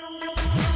Música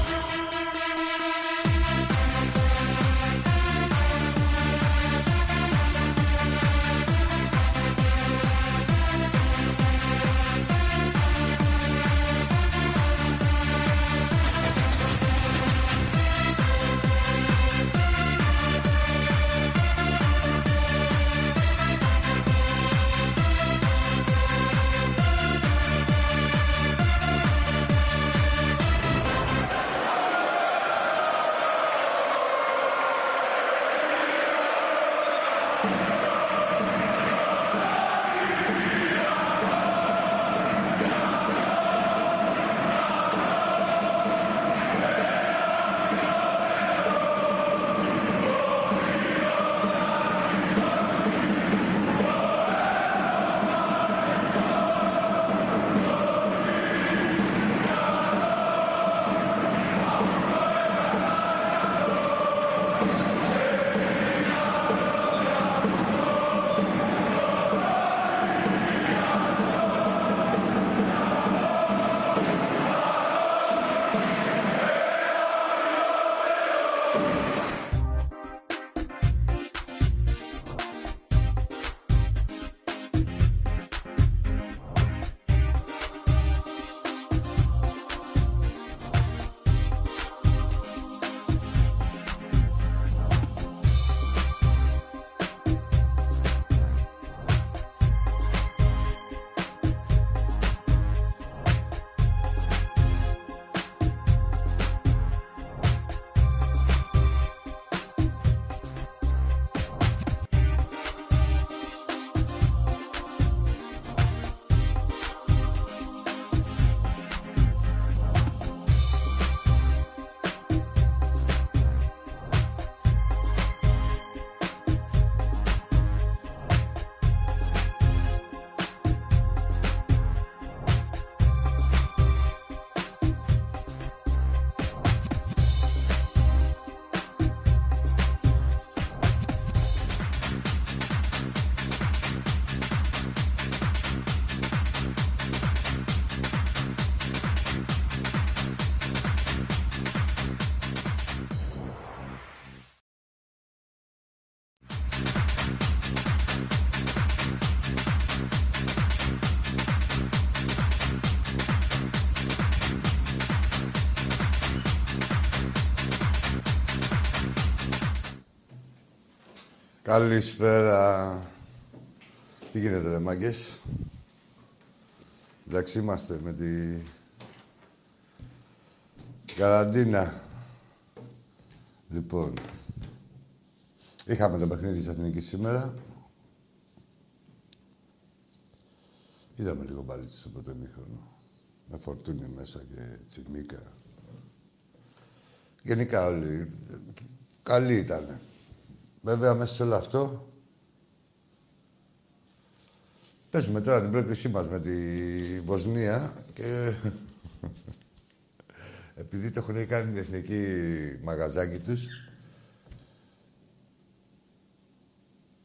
Καλησπέρα. Τι γίνεται, ρε μάγκες; Εντάξει είμαστε με τη καραντίνα. Λοιπόν, είχαμε το παιχνίδι της Εθνικής σήμερα. Είδαμε λίγο μπαλίτσι στο πρώτο ημίχρονο. Με φορτούνι μέσα και τσιμίκα. Γενικά όλοι. Καλή ήτανε. Βέβαια, μέσα σε όλο αυτό, παίζουμε τώρα την πρόκλησή μας με τη Βοσνία και επειδή το έχουν κάνει την εθνική μαγαζάκι τους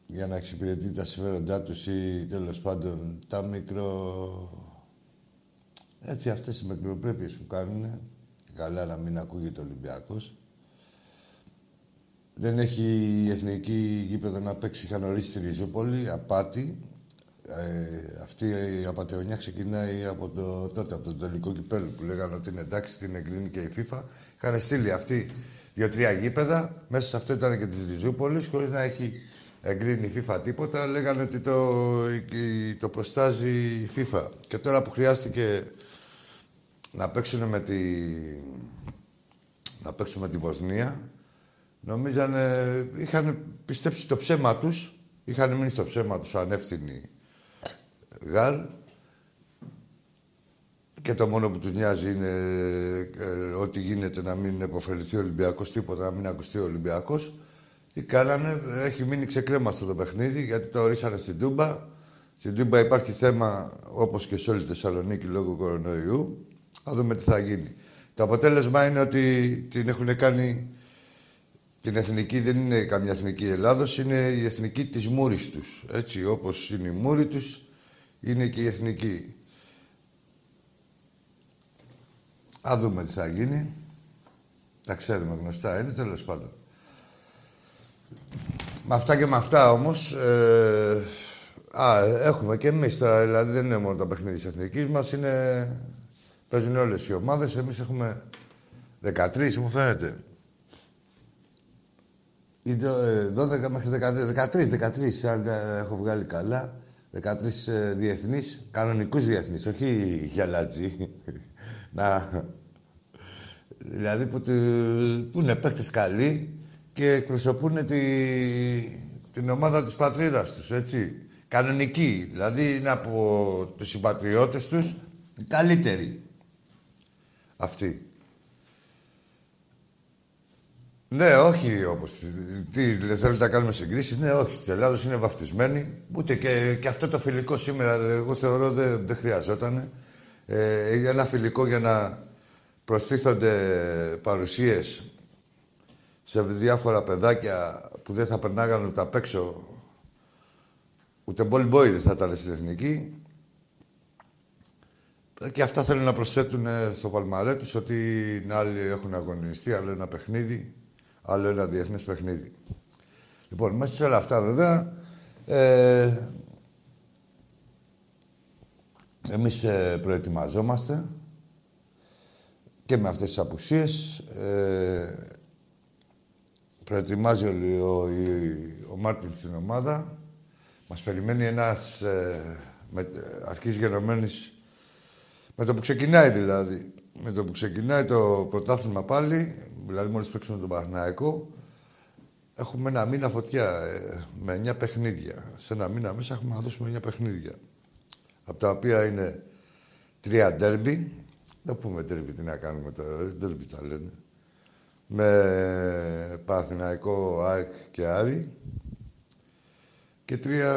για να εξυπηρετεί τα συμφέροντά τους ή τέλος πάντων τα μικρο... Έτσι αυτές οι μικροπρέπειες που κάνουν καλά να μην ακούγεται ο Ολυμπιακός δεν έχει η εθνική γήπεδο να παίξει. Είχαν ορίσει στη Ριζούπολη, απάτη. Ε, αυτή η απαταιωνιά ξεκινάει από το, τότε, από το τελικό κυπέλο που λέγανε ότι είναι εντάξει, την εγκρίνει και η FIFA. Είχαν στείλει αυτή δύο-τρία γήπεδα. Μέσα σε αυτό ήταν και της Ριζούπολη, χωρίς να έχει εγκρίνει η FIFA τίποτα. Λέγανε ότι το, το προστάζει η FIFA. Και τώρα που χρειάστηκε να παίξουν με τη, να παίξουν με τη Βοσνία, Νομίζανε, είχαν πιστέψει το ψέμα τους, είχαν μείνει στο ψέμα τους ανεύθυνοι Γάλλ και το μόνο που τους νοιάζει είναι ε, ότι γίνεται να μην επωφεληθεί ο Ολυμπιακός, τίποτα, να μην ακουστεί ο Ολυμπιακός. Τι κάνανε, έχει μείνει ξεκρέμαστο το παιχνίδι, γιατί το ορίσανε στην Τούμπα. Στην Τούμπα υπάρχει θέμα, όπως και σε όλη τη Θεσσαλονίκη, λόγω κορονοϊού. Θα δούμε τι θα γίνει. Το αποτέλεσμα είναι ότι την έχουν κάνει την εθνική δεν είναι καμιά εθνική Ελλάδος, είναι η εθνική της μούρης τους. Έτσι, όπως είναι η μούρη τους, είναι και η εθνική. Α δούμε τι θα γίνει. Τα ξέρουμε γνωστά είναι, τέλος πάντων. Με αυτά και με αυτά όμως, ε, α, έχουμε και εμείς τώρα, δηλαδή δεν είναι μόνο τα παιχνίδια της εθνικής μας, είναι, παίζουν όλες οι ομάδες, εμείς έχουμε 13 μου φαίνεται. Ή 12 ε, μέχρι 13, 13, αν έχω βγάλει καλά. 13 ε, διεθνείς, κανονικούς διεθνείς, όχι γυαλάτζι. Να... Δηλαδή που, που είναι παίχτες καλοί και εκπροσωπούν τη, την ομάδα της πατρίδας τους, έτσι. Κανονικοί, δηλαδή είναι από τους συμπατριώτες τους οι καλύτεροι. Αυτοί. Ναι, όχι όπως. Τι θέλετε να κάνουμε συγκρίσεις; Ναι, όχι. Της Ελλάδα είναι βαφτισμένη. Ούτε και, και αυτό το φιλικό σήμερα, εγώ θεωρώ δεν, δεν χρειαζόταν. Ε, για ένα φιλικό για να προστίθονται παρουσίες σε διάφορα παιδάκια που δεν θα περνάγανε ούτε απ' έξω. Ούτε μπολμπόι δεν θα ήταν στην εθνική. Και αυτά θέλουν να προσθέτουν στο παλμαρέ τους ότι άλλοι έχουν αγωνιστεί, άλλο ένα παιχνίδι άλλο ένα διεθνές παιχνίδι. Λοιπόν, μέσα σε όλα αυτά βέβαια, ε, εμείς ε, προετοιμαζόμαστε και με αυτές τις απουσίες. Ε, προετοιμάζει ο, ο, ο Μάρτιν στην ομάδα. Μας περιμένει ένας ε, με, αρχής γενομένης, με το που ξεκινάει δηλαδή. Με το που ξεκινάει το πρωτάθλημα πάλι, δηλαδή μόλις παίξουμε τον Παναθηναϊκό, έχουμε ένα μήνα φωτιά ε, με 9 παιχνίδια. Σε ένα μήνα μέσα έχουμε να δώσουμε 9 παιχνίδια. Από τα οποία είναι τρία ντέρμπι. Δεν πούμε ντέρμπι, τι να κάνουμε τώρα, ντέρμπι τα λένε. Με Παναθηναϊκό, ΑΕΚ και Άρη. Και τρία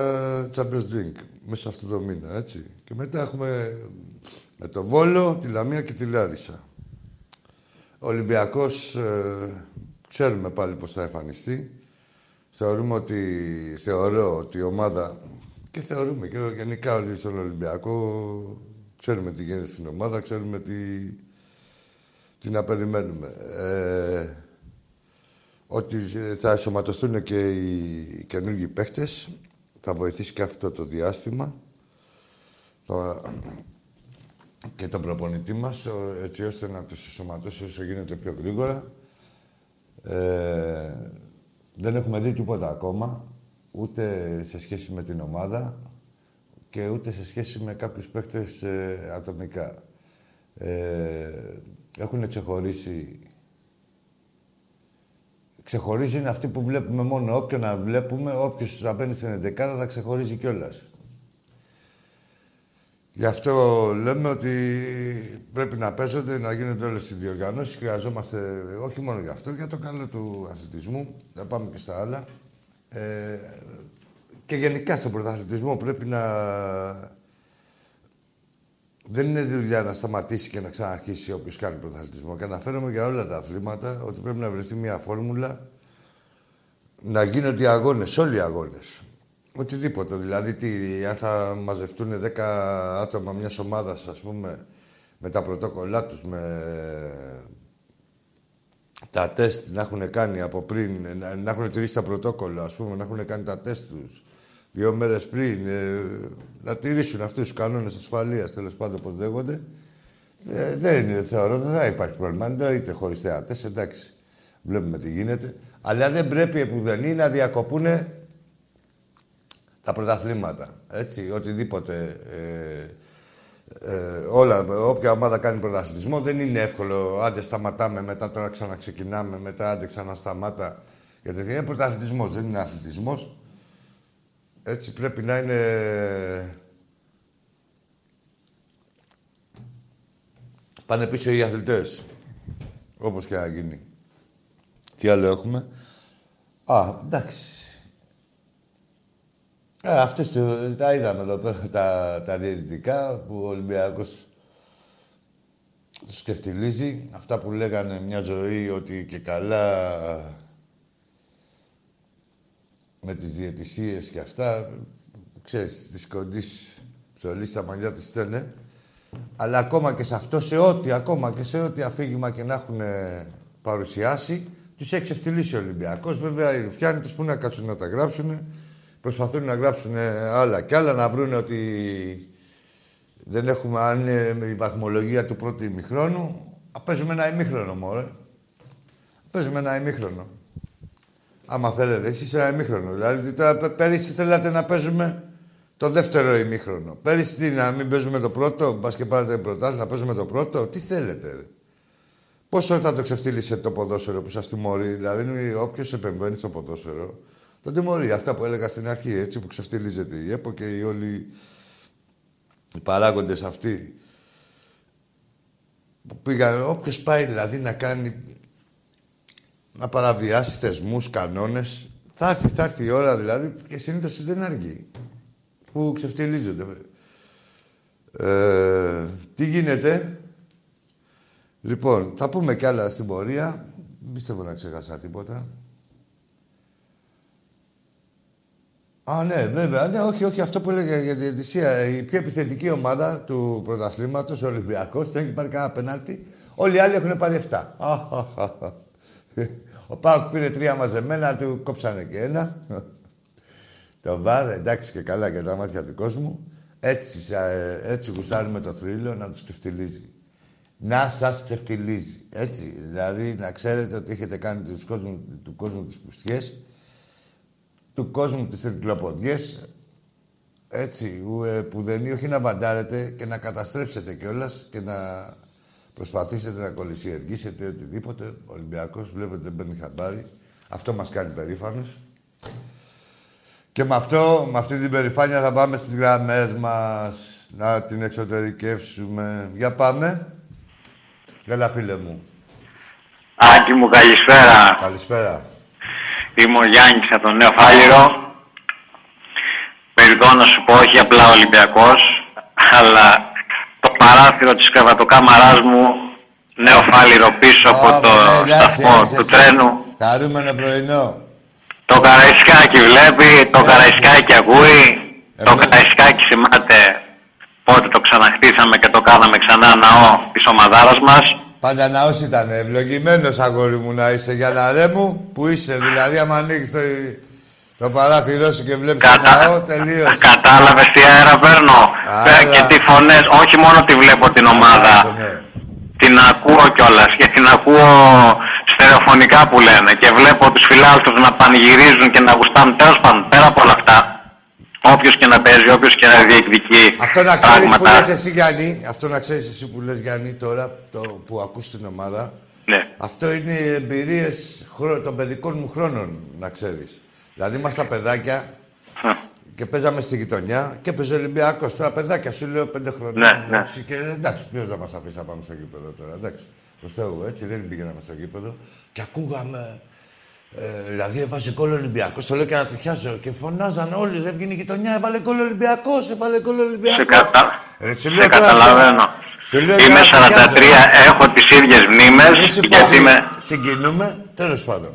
Champions League μέσα σε αυτό το μήνα, έτσι. Και μετά έχουμε με το Βόλο, τη Λαμία και τη Λάρισα. Ο Ολυμπιακός, ε, ξέρουμε πάλι πώς θα εμφανιστεί. Θεωρούμε ότι, θεωρώ ότι η ομάδα, και θεωρούμε και γενικά όλοι στον Ολυμπιακό, ξέρουμε τι γίνεται στην ομάδα, ξέρουμε τι, τι να περιμένουμε. Ε, ότι θα εσωματωθούν και οι καινούργιοι παίχτες, θα βοηθήσει και αυτό το διάστημα. Θα, και τον προπονητή μας, έτσι ώστε να τους σωματώσει όσο γίνεται πιο γρήγορα. Ε, δεν έχουμε δει τίποτα ακόμα, ούτε σε σχέση με την ομάδα και ούτε σε σχέση με κάποιους παίχτες ε, ατομικά. Ε, έχουν ξεχωρίσει... Ξεχωρίζει είναι αυτοί που βλέπουμε μόνο. Όποιον να βλέπουμε, όποιος θα μπαίνει στην 11 θα ξεχωρίζει κιόλας. Γι' αυτό λέμε ότι πρέπει να παίζονται, να γίνονται όλες οι διοργανώσεις. Χρειαζόμαστε όχι μόνο για αυτό, για το καλό του αθλητισμού. Θα πάμε και στα άλλα. Ε, και γενικά στον πρωταθλητισμό πρέπει να. Δεν είναι δουλειά να σταματήσει και να ξαναρχίσει όποιος κάνει πρωταθλητισμό. Και αναφέρομαι για όλα τα αθλήματα ότι πρέπει να βρεθεί μια φόρμουλα να γίνονται οι αγώνες, όλοι οι αγώνες. Οτιδήποτε. Δηλαδή, τι, αν θα μαζευτούν 10 άτομα μιας ομάδας, ας πούμε, με τα πρωτόκολλά τους, με τα τεστ να έχουν κάνει από πριν, να, έχουν τηρήσει τα πρωτόκολλα, ας πούμε, να έχουν κάνει τα τεστ τους δύο μέρες πριν, ε, να τηρήσουν αυτούς τους κανόνες ασφαλείας, τέλος πάντων, όπως λέγονται, ε, δεν είναι, θεωρώ, δεν θα υπάρχει πρόβλημα. Είτε χωρίς θεατές, εντάξει, βλέπουμε τι γίνεται. Αλλά δεν πρέπει επουδενή να διακοπούν τα πρωταθλήματα. Έτσι, οτιδήποτε. Ε, ε, όλα, όποια ομάδα κάνει πρωταθλητισμό δεν είναι εύκολο. Άντε σταματάμε, μετά τώρα ξαναξεκινάμε, μετά άντε ξανασταμάτα. Γιατί δεν είναι πρωταθλητισμός, δεν είναι αθλητισμός. Έτσι πρέπει να είναι. Πάνε πίσω οι αθλητές. Όπως και να γίνει. Τι άλλο έχουμε; Α, εντάξει. Ε, αυτές τα είδαμε εδώ πέρα, τα, τα διαιτητικά που ο Ολυμπιακός το σκεφτιλίζει. Αυτά που λέγανε μια ζωή ότι και καλά με τις διαιτησίες και αυτά, ξέρεις, τις κοντής ψωλής στα μαλλιά τους στέλνε. Αλλά ακόμα και σε αυτό, σε ό,τι, ακόμα και σε ό,τι αφήγημα και να έχουν ε, παρουσιάσει, τους έχει ξεφτυλίσει ο Ολυμπιακός. Βέβαια, οι Ρουφιάνοι τους που να κάτσουν να τα γράψουν, προσπαθούν να γράψουν άλλα κι άλλα, να βρουν ότι δεν έχουμε, αν είναι η βαθμολογία του πρώτου ημιχρόνου, παίζουμε ένα ημίχρονο, μωρέ. Παίζουμε ένα ημίχρονο. Άμα θέλετε, εσείς ένα ημίχρονο. Δηλαδή, τώρα πέρυσι θέλατε να παίζουμε το δεύτερο ημίχρονο. Πέρυσι τι, να μην παίζουμε το πρώτο, μπας και πάρετε προτάσει, να παίζουμε το πρώτο. Τι θέλετε, ρε. Πόσο θα το ξεφτύλισε το ποδόσφαιρο που σας τιμωρεί, δηλαδή όποιος επεμβαίνει στο ποδόσφαιρο, το τιμωρεί. Αυτά που έλεγα στην αρχή, έτσι που ξεφτυλίζεται η ΕΠΟ και οι όλοι οι παράγοντες αυτοί. Που πήγαν, όποιος πάει δηλαδή να κάνει. να παραβιάσει θεσμούς, κανόνες, θα έρθει, θα έρθει η ώρα δηλαδή και συνήθως δεν αργεί. Που ξεφτυλίζονται. Ε, τι γίνεται, Λοιπόν, θα πούμε κι άλλα στην πορεία. Δεν πιστεύω να ξέχασα τίποτα. Α, ναι, βέβαια. Ναι, όχι, όχι. Αυτό που έλεγα για τη διαιτησία. Η πιο επιθετική ομάδα του πρωταθλήματος, ο Ολυμπιακός, δεν έχει πάρει κανένα πενάλτι. Όλοι οι άλλοι έχουν πάρει 7. Ο Πάουκ πήρε τρία μαζεμένα, του κόψανε και ένα. το βάρ, εντάξει και καλά για τα μάτια του κόσμου. Έτσι, ε, έτσι γουστάρουμε το θρύλο να τους ξεφτυλίζει να σας ξεφτυλίζει. Έτσι, δηλαδή να ξέρετε ότι έχετε κάνει τους κόσμου, του κόσμου τις πουστιές, του κόσμου τις τρικλοποδιές, έτσι, ε, που δεν όχι να βαντάρετε και να καταστρέψετε κιόλας και να προσπαθήσετε να κολλησιεργήσετε οτιδήποτε. Ο Ολυμπιακός βλέπετε δεν μπαίνει χαμπάρι. Αυτό μας κάνει περήφανος. Και με αυτό, με αυτή την περηφάνεια θα πάμε στις γραμμές μας. Να την εξωτερικεύσουμε. Για πάμε. Έλα, φίλε μου. Άκη μου, καλησπέρα. Καλησπέρα. Είμαι ο Γιάννης από τον Νέο Φάληρο. Περιτώ να σου πω, όχι απλά Ολυμπιακός, αλλά το παράθυρο της κρεβατοκάμαράς μου, Νέο Φάληρο πίσω από το ναι, σταθμό του τρένου. Χαρούμενο πρωινό. Το Καραϊσκάκι βλέπει, το Καραϊσκάκι ακούει, το Καραϊσκάκι σημάται πότε το ξαναχτίσαμε και το κάναμε ξανά ναό της ομαδάρας μας. Πάντα ναός ήταν ευλογημένος αγόρι μου να είσαι για να ρε μου που είσαι. Δηλαδή άμα ανοίξεις το, το παράθυρό σου και βλέπεις Κατα... το ναό, τελείωσε. Κατάλαβες τι αέρα παίρνω. Άρα... Και τις φωνές, όχι μόνο τη βλέπω την ομάδα. Ναι. Την ακούω κιόλας και την ακούω στερεοφωνικά που λένε και βλέπω τους φιλάλτους να πανηγυρίζουν και να γουστάμε τέλος πάντων πέρα από όλα αυτά Όποιος και να παίζει, όποιος και να διεκδικεί. Αυτό να ξέρεις που λες εσύ, Γιάννη, αυτό να ξέρεις εσύ που λες Γιάννη τώρα το, που ακούς την ομάδα. Ναι. Αυτό είναι οι εμπειρίες των παιδικών μου χρόνων, να ξέρεις. Δηλαδή, ήμασταν παιδάκια και παίζαμε στη γειτονιά και παίζει Ολυμπιακός. Τώρα παιδάκια σου λέω πέντε χρόνια. Ναι, ναι. Και εντάξει, ποιος θα μας αφήσει να πάμε στο γήπεδο τώρα. Εντάξει, προς Θεού, έτσι δεν πήγαμε στο γήπεδο. Και ακούγαμε ε, δηλαδή έβαζε κόλλο Ολυμπιακός, το λέω και να τριχιάζω. Και φωνάζαν όλοι, έβγαινε η γειτονιά, έβαλε κόλλο Ολυμπιακός, έβαλε κόλλο Ολυμπιακός. Σε, κατα... ε, σε, σε καταλαβαίνω. Σε λέω είμαι 43, έχω τις ίδιες μνήμες. Γιατί είμαι... Συγκινούμε, τέλος πάντων.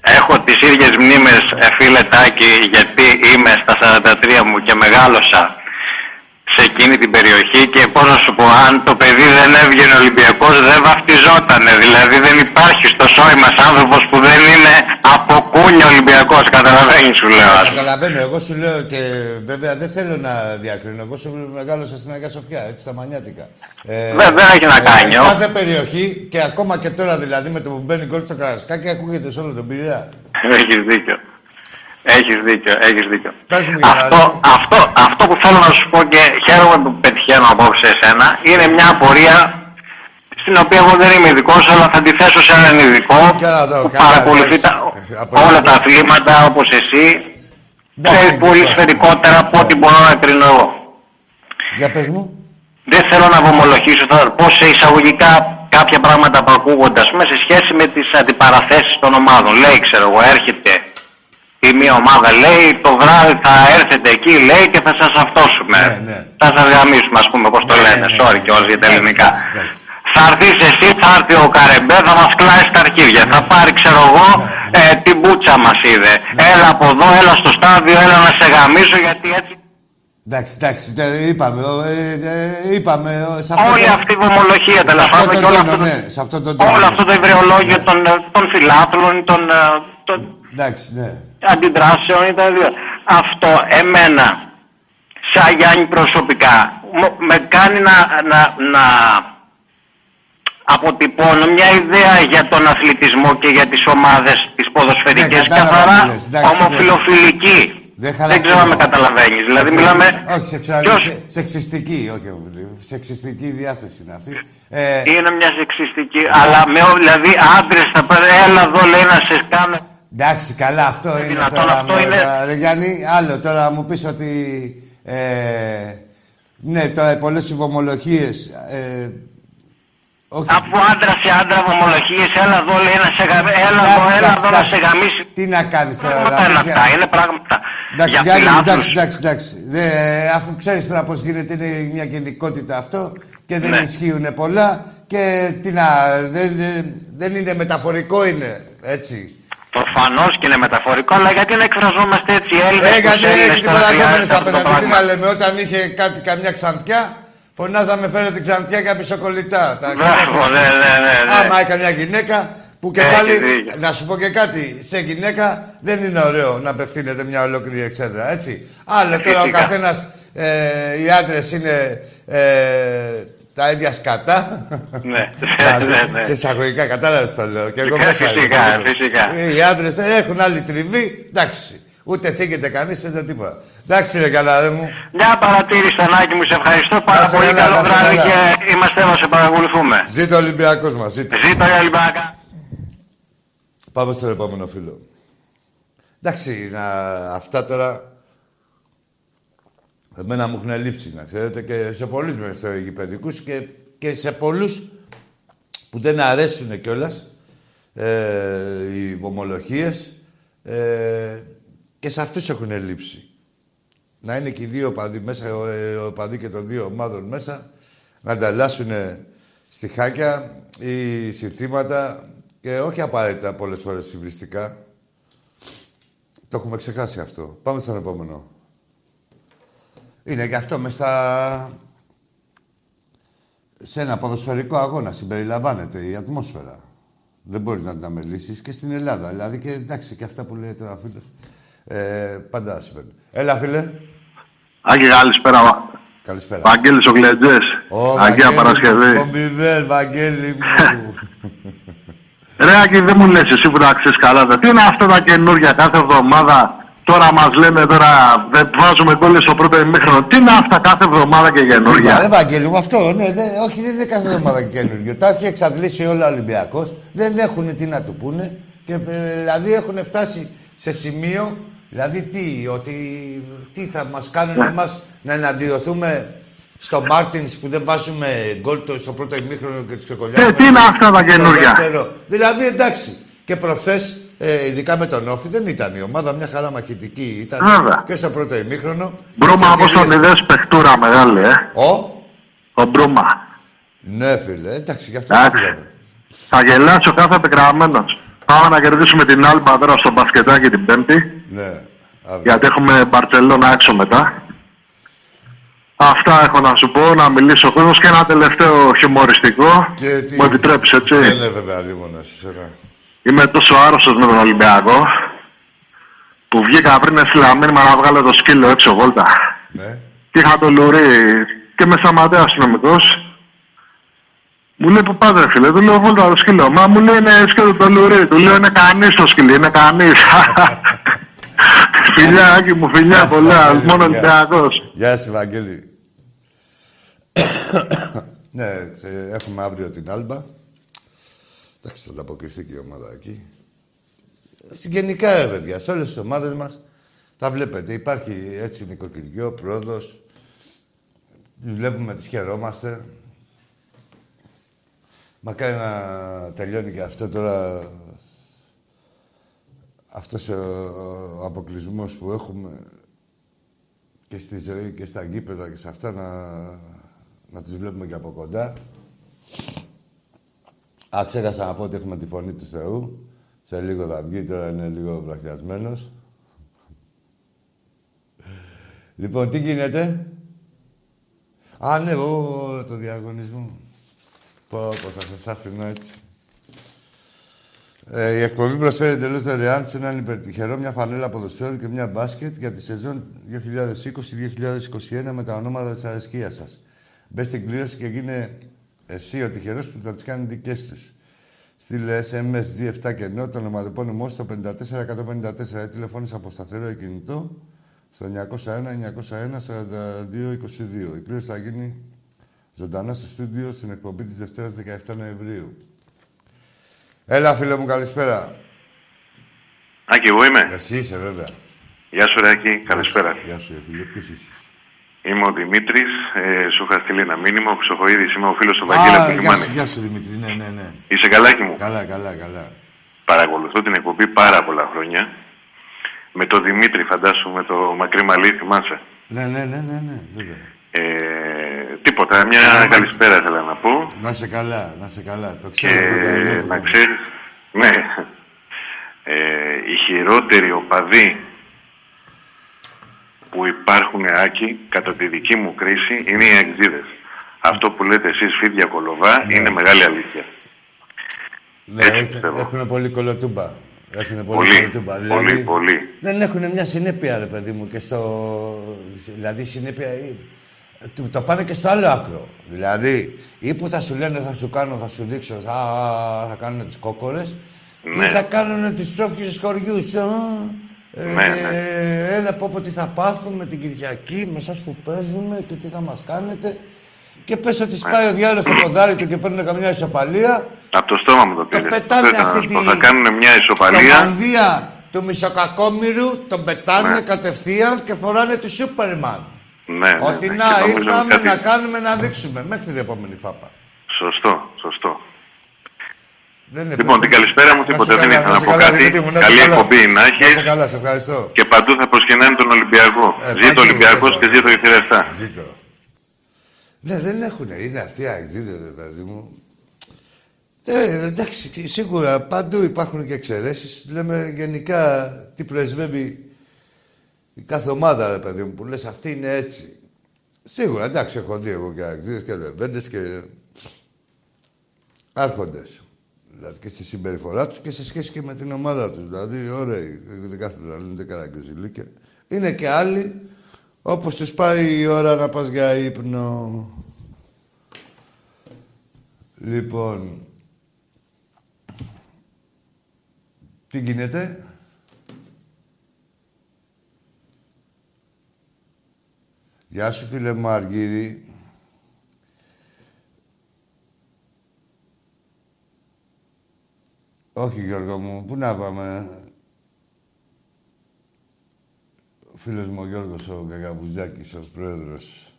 Έχω τις ίδιες μνήμες, ε, φίλε Τάκη, γιατί είμαι στα 43 μου και μεγάλωσα σε εκείνη την περιοχή και πώς να σου πω, αν το παιδί δεν έβγαινε Ολυμπιακός, δεν βαφτιζότανε. Δηλαδή δεν υπάρχει στο σόι μας άνθρωπος που δεν είναι από κούνια Ολυμπιακός. Καταλαβαίνεις, σου λέω. Καταλαβαίνω. Εγώ σου λέω και βέβαια δεν θέλω να διακρίνω. Εγώ σου μεγάλωσα στην Αγία Σοφιά, έτσι στα μανιάτικα. Ε, δεν, δεν έχει να ε, κάνει. Ε, κάθε περιοχή και ακόμα και τώρα δηλαδή με το που μπαίνει γκολ στο Καρασκάκι ακούγεται σε όλο τον Πειραιά. Έχεις δίκιο. Έχεις δίκιο, έχεις δίκιο. Αυτό, αυτό, αυτό που θέλω να σου πω και χαίρομαι που πετυχαίνω απόψε εσένα είναι μια απορία στην οποία εγώ δεν είμαι ειδικός, αλλά θα τη θέσω σε έναν ειδικό που παρακολουθεί τα, όλα τα αθλήματα όπως εσύ. Ξέρεις πολύ σφαιρικότερα από ό,τι μπορώ να κρίνω εγώ. Για πες μου. Δεν θέλω να βομολογήσω τώρα πώς σε εισαγωγικά κάποια πράγματα που ακούγονται, πούμε, σε σχέση με τις αντιπαραθέσεις των ομάδων. Λέει, ξέρω εγώ, έρχεται η μία ομάδα λέει το βράδυ θα έρθετε εκεί λέει και θα σας αυτόσουμε. Ναι, ναι. Θα σας γαμίσουμε ας πούμε πώς το ναι, λένε. Ναι, Sorry και για τα ελληνικά. Θα έρθεις εσύ, θα έρθει ο Καρεμπέ, θα μας κλάσει τα αρχίδια. Θα πάρει ξέρω εγώ ε, την μπούτσα μας είδε. Έλα από εδώ, έλα στο στάδιο, έλα να σε γαμίσω γιατί έτσι... Εντάξει, εντάξει, είπαμε, ε, είπαμε σε αυτό Όλη το... αυτή η βομολογία τέλος πάντων. Σε αυτό το ναι, σε αυτό το τόνο. Όλο αυτό το υβρεολόγιο ναι. των, των φιλάθλων, των, των εντάξει, ναι. Αντιδράσεων ήταν δύο. Αυτό εμένα σαν Γιάννη προσωπικά με κάνει να, να, να αποτυπώνω μια ιδέα για τον αθλητισμό και για τις ομάδες τις ποδοσφαιρικές ναι, καθαρά ομοφιλοφιλική. Δεν, δεν ξέρω αν με καταλαβαίνεις. Δηλαδή μιλάμε... Όχι, σεξουαλική, ποιος... σεξιστική, όχι, σεξιστική διάθεση είναι αυτή. Ε... Είναι μια σεξιστική, αλλά με, δηλαδή άντρες θα πάνε, έλα εδώ λέει να σε κάνω... Εντάξει, καλά, αυτό είναι τώρα. Αυτό είναι... Γιάννη, άλλο τώρα να μου πεις ότι ε, ναι, τώρα πολλές υπομολογίε. Ε, όχι. Αφού άντρα σε άντρα βομολογίες, έλα εδώ λέει να σε γαμίσει. Έλα εδώ, έλα εδώ να σε γαμίσει. Τι να κάνεις τώρα. Πράγματα είναι αυτά, είναι πράγματα. Εντάξει, για Γιάννη, εντάξει, εντάξει, εντάξει. Δε, αφού ξέρεις τώρα πώς γίνεται, είναι μια γενικότητα αυτό και δεν ναι. ισχύουν πολλά και τι να. Δεν, δεν είναι μεταφορικό, είναι έτσι. Προφανώς και είναι μεταφορικό, αλλά γιατί να εκφραζόμαστε έτσι οι Έλληνες. Ε, γιατί δεν έχει τίποτα απέναντι. Τι να λέμε, όταν είχε κάτι, καμιά ξαντιά, φωνάζαμε φέρε την ξαντιά και πισοκολλητά. Μπράβο, ναι, ναι, ναι, ναι. Άμα έκανε μια γυναίκα, που και πάλι, να σου πω και κάτι, σε γυναίκα δεν είναι ωραίο να απευθύνεται μια ολόκληρη εξέδρα, έτσι. Άλλο τώρα ο καθένας, ε, οι άντρες είναι ε, τα ίδια σκατά. Ναι, ναι, ναι. Σε εισαγωγικά κατάλαβες το λέω. Και εγώ μέσα Φυσικά, φυσικά. Οι άντρες έχουν άλλη τριβή. Εντάξει. Ούτε θίγεται κανείς, ούτε τίποτα. Εντάξει, ρε καλά, μου. Μια παρατήρηση, Ανάκη μου, σε ευχαριστώ πάρα πολύ. Καλό βράδυ και είμαστε εδώ, σε παρακολουθούμε. Ζήτω ο Ολυμπιακός μας, ζήτω. Ζήτω ο Ολυμπιακό. Πάμε στο επόμενο φίλο. Εντάξει, να, αυτά τώρα Εμένα μου έχουν λείψει, να ξέρετε, και σε πολλούς μεσογειπαιδικούς και, και σε πολλούς που δεν αρέσουν κιόλας ε, οι βομολογίες ε, και σε αυτούς έχουν λείψει. Να είναι και οι δύο παδί μέσα, ο, ε, ο παδί και των δύο ομάδων μέσα, να ανταλλάσσουν στιχάκια ή συνθήματα και όχι απαραίτητα πολλές φορές συμβριστικά. Το έχουμε ξεχάσει αυτό. Πάμε στον επόμενο. Είναι και αυτό μέσα σε ένα ποδοσφαιρικό αγώνα συμπεριλαμβάνεται η ατμόσφαιρα. Δεν μπορείς να την αμελήσεις και στην Ελλάδα. Δηλαδή και εντάξει και αυτά που λέει τώρα ο φίλος. Ε, πάντα συμβαίνουν. Έλα φίλε. Άγγε, καλησπέρα. Καλησπέρα. Βαγγέλης ο Γλεντζές. Αγία Παρασκευή. Κομπιδέλ, Βαγγέλη μου. Ρε Άγγε, δεν μου λες εσύ που τα ξέρεις καλά. Τι είναι αυτά τα καινούργια κάθε εβδομάδα; Τώρα μας λένε τώρα δεν βάζουμε γκολ στο πρώτο ημίχρονο. Τι είναι αυτά κάθε εβδομάδα και καινούργια. Ναι, Ευαγγέλιο, αυτό, ναι, ναι, όχι δεν είναι κάθε εβδομάδα και καινούργιο. Τα έχει εξαντλήσει όλα ο Ολυμπιακός. Δεν έχουν τι να του πούνε. Και, ε, δηλαδή έχουν φτάσει σε σημείο, δηλαδή τι, ότι τι θα μας κάνουν ναι. εμάς να εναντιωθούμε στο Μάρτινς που δεν βάζουμε γκολ στο πρώτο ημίχρονο και τους ξεκολλιάζουμε. Ε, τι είναι αυτά τα καινούργια. Δηλαδή εντάξει. Και προχθές ε, ειδικά με τον Όφη δεν ήταν η ομάδα μια χαρά μαχητική. Ήταν Βέβαια. και στο πρώτο ημίχρονο. Μπρούμα όπως τον είδε παιχτούρα μεγάλη, ε. Ο; Ο Μπρούμα. Ναι, φίλε, εντάξει, γι' αυτό Θα γελάσει ο κάθε επικραμμένο. Πάμε να κερδίσουμε την Άλμπα τώρα στο μπασκετάκι την Πέμπτη. Ναι. Γιατί έχουμε Μπαρσελόνα έξω μετά. Αυτά έχω να σου πω, να μιλήσω ο κόσμος και ένα τελευταίο χιουμοριστικό. Και τι... Μου επιτρέπεις, έτσι; Δεν είναι βέβαια λίγο να Είμαι τόσο άρρωστος με τον Ολυμπιακό που βγήκα πριν με να βγάλω το σκύλο έξω βόλτα. Ναι. Και είχα το λουρί και με σταματάει ο αστυνομικός. Μου λέει που πάτε φίλε, του λέω βόλτα το σκύλο. Μα μου λέει είναι σκύλο το λουρί, του λέω είναι κανείς το σκύλο, είναι κανείς. φιλιά, Άκη μου, φιλιά πολλά, μόνο Ολυμπιακός. Γεια σου Βαγγέλη. ναι, ε, έχουμε αύριο την Άλμπα. Εντάξει, θα ανταποκριθεί και η ομάδα εκεί. Συγγενικά, ρε παιδιά, σε όλες τις ομάδες μας τα βλέπετε. Υπάρχει έτσι νοικοκυριό, πρόοδος. Τις βλέπουμε, τις χαιρόμαστε. Μακάρι να τελειώνει και αυτό τώρα αυτός ο αποκλεισμός που έχουμε και στη ζωή και στα γήπεδα και σε αυτά να, να τις βλέπουμε και από κοντά. Α, ξέχασα να πω ότι έχουμε τη φωνή του Θεού. Σε λίγο θα βγει, τώρα είναι λίγο βραχιασμένος. Λοιπόν, τι γίνεται; Α, ναι, ο, το διαγωνισμό. Πω, πω, θα σας άφηνα έτσι. Ε, η εκπομπή προσφέρει εντελώς δωρεάν σε έναν υπερτυχερό μια φανέλα ποδοσφαίρου και μια μπάσκετ για τη σεζόν 2020-2021 με τα ονόματα της αρεσκίας σας. Μπες στην κλήρωση και γίνε εσύ ο τυχερός που θα τι κάνει δικές τους. Στείλε SMS G7 και ενώ το ονοματεπώνυμό στο 54154 ή τηλεφώνησε από σταθερό κινητό στο 901-901-4222. Η κλήρωση θα γίνει ζωντανά στο στούντιο στην εκπομπή της Δευτέρας 17 Νοεμβρίου. Έλα, φίλε μου, καλησπέρα. Άκη, εγώ είμαι. Εσύ είσαι, βέβαια. Γεια σου, Ράκη. Καλησπέρα. Γεια σου, φίλε. Ποιος είσαι. Είμαι ο Δημήτρης. Ε, σου είχα στείλει ένα μήνυμα. Ο Χρυσοχοίδη είμαι ο φίλος του Βαγγέλη από το Λιμάνι. Γεια σου, Δημήτρη. Ναι, ναι, ναι. Είσαι καλάκι μου. Καλά, καλά, καλά. Παρακολουθώ την εκπομπή πάρα πολλά χρόνια. Με τον Δημήτρη, φαντάσου, με το μακρύ μαλλί, θυμάσαι; Ναι, ναι, ναι, ναι, ναι, βέβαια. Ε, τίποτα, μια yeah, καλησπέρα ήθελα να πω. Να σε καλά, να σε καλά. Το ξέρω. Και, να ξέρεις, ναι. Ε, οι χειρότεροι οπαδοί που υπάρχουν άκη, κατά τη δική μου κρίση, είναι οι εξίδες. Αυτό που λέτε εσείς φίδια κολοβά ναι. είναι μεγάλη αλήθεια. Ναι, έχουν πολύ κολοτούμπα. Έχουν πολύ, πολύ κολοτούμπα. Πολύ, δηλαδή, πολύ. Δεν έχουν μια συνέπεια, ρε παιδί μου, και στο... Δηλαδή, συνέπεια... Το πάνε και στο άλλο άκρο. Δηλαδή, ή που θα σου λένε θα σου κάνω, θα σου δείξω, θα, θα κάνουν τις κόκορες, ναι. ή θα κάνουν τις πρόφυγες χωριού. Ε, ναι, ναι. Έλα πω πω τι θα πάθουμε την Κυριακή με εσάς που παίζουμε και τι θα μας κάνετε. Και πες ότι σπάει ο διάλογος στο ποδάρι του και παίρνουν καμιά ισοπαλία. Από το στόμα μου το πήρες. Το πετάνε αυτή τη... Θα κάνουν μια ισοπαλία. Το μανδύα του μισοκακόμοιρου τον πετάνε ναι. κατευθείαν και φοράνε του Σούπερμαν. Ναι, ναι, ότι να ήρθαμε να κάνουμε να δείξουμε μέχρι την επόμενη φάπα. Σωστό, σωστό. Δεν λοιπόν, την καλησπέρα μου, τίποτα δεν ήθελα να πω κάτι. Καλή εκπομπή να έχεις. καλά, σε ευχαριστώ. Και παντού θα προσκυνάνε τον Ολυμπιακό. Ε, ζήτω ο Ολυμπιακός και ζήτω η Θηρευτά. Ζήτω. Ναι, δεν έχουν. Είναι αυτοί οι παιδί μου. Ε, εντάξει, σίγουρα παντού υπάρχουν και εξαιρέσεις. Λέμε γενικά τι πρεσβεύει η κάθε ομάδα, ρε παιδί μου, που λες αυτή είναι έτσι. Σίγουρα, εντάξει, έχω δει εγώ και αξίες και λεβέντες και άρχοντες. Δηλαδή και στη συμπεριφορά τους και σε σχέση και με την ομάδα τους. Δηλαδή, ωραίοι. Δεν κάθονται να λένε καλά και Είναι και άλλοι, όπως τους πάει η ώρα να πας για ύπνο. Λοιπόν, τι γίνεται; Γεια σου φίλε μου Αργύρη. Όχι Γιώργο μου, πού να πάμε. Ο φίλος μου ο Γιώργος ο Καγαβουζάκης, ο πρόεδρος.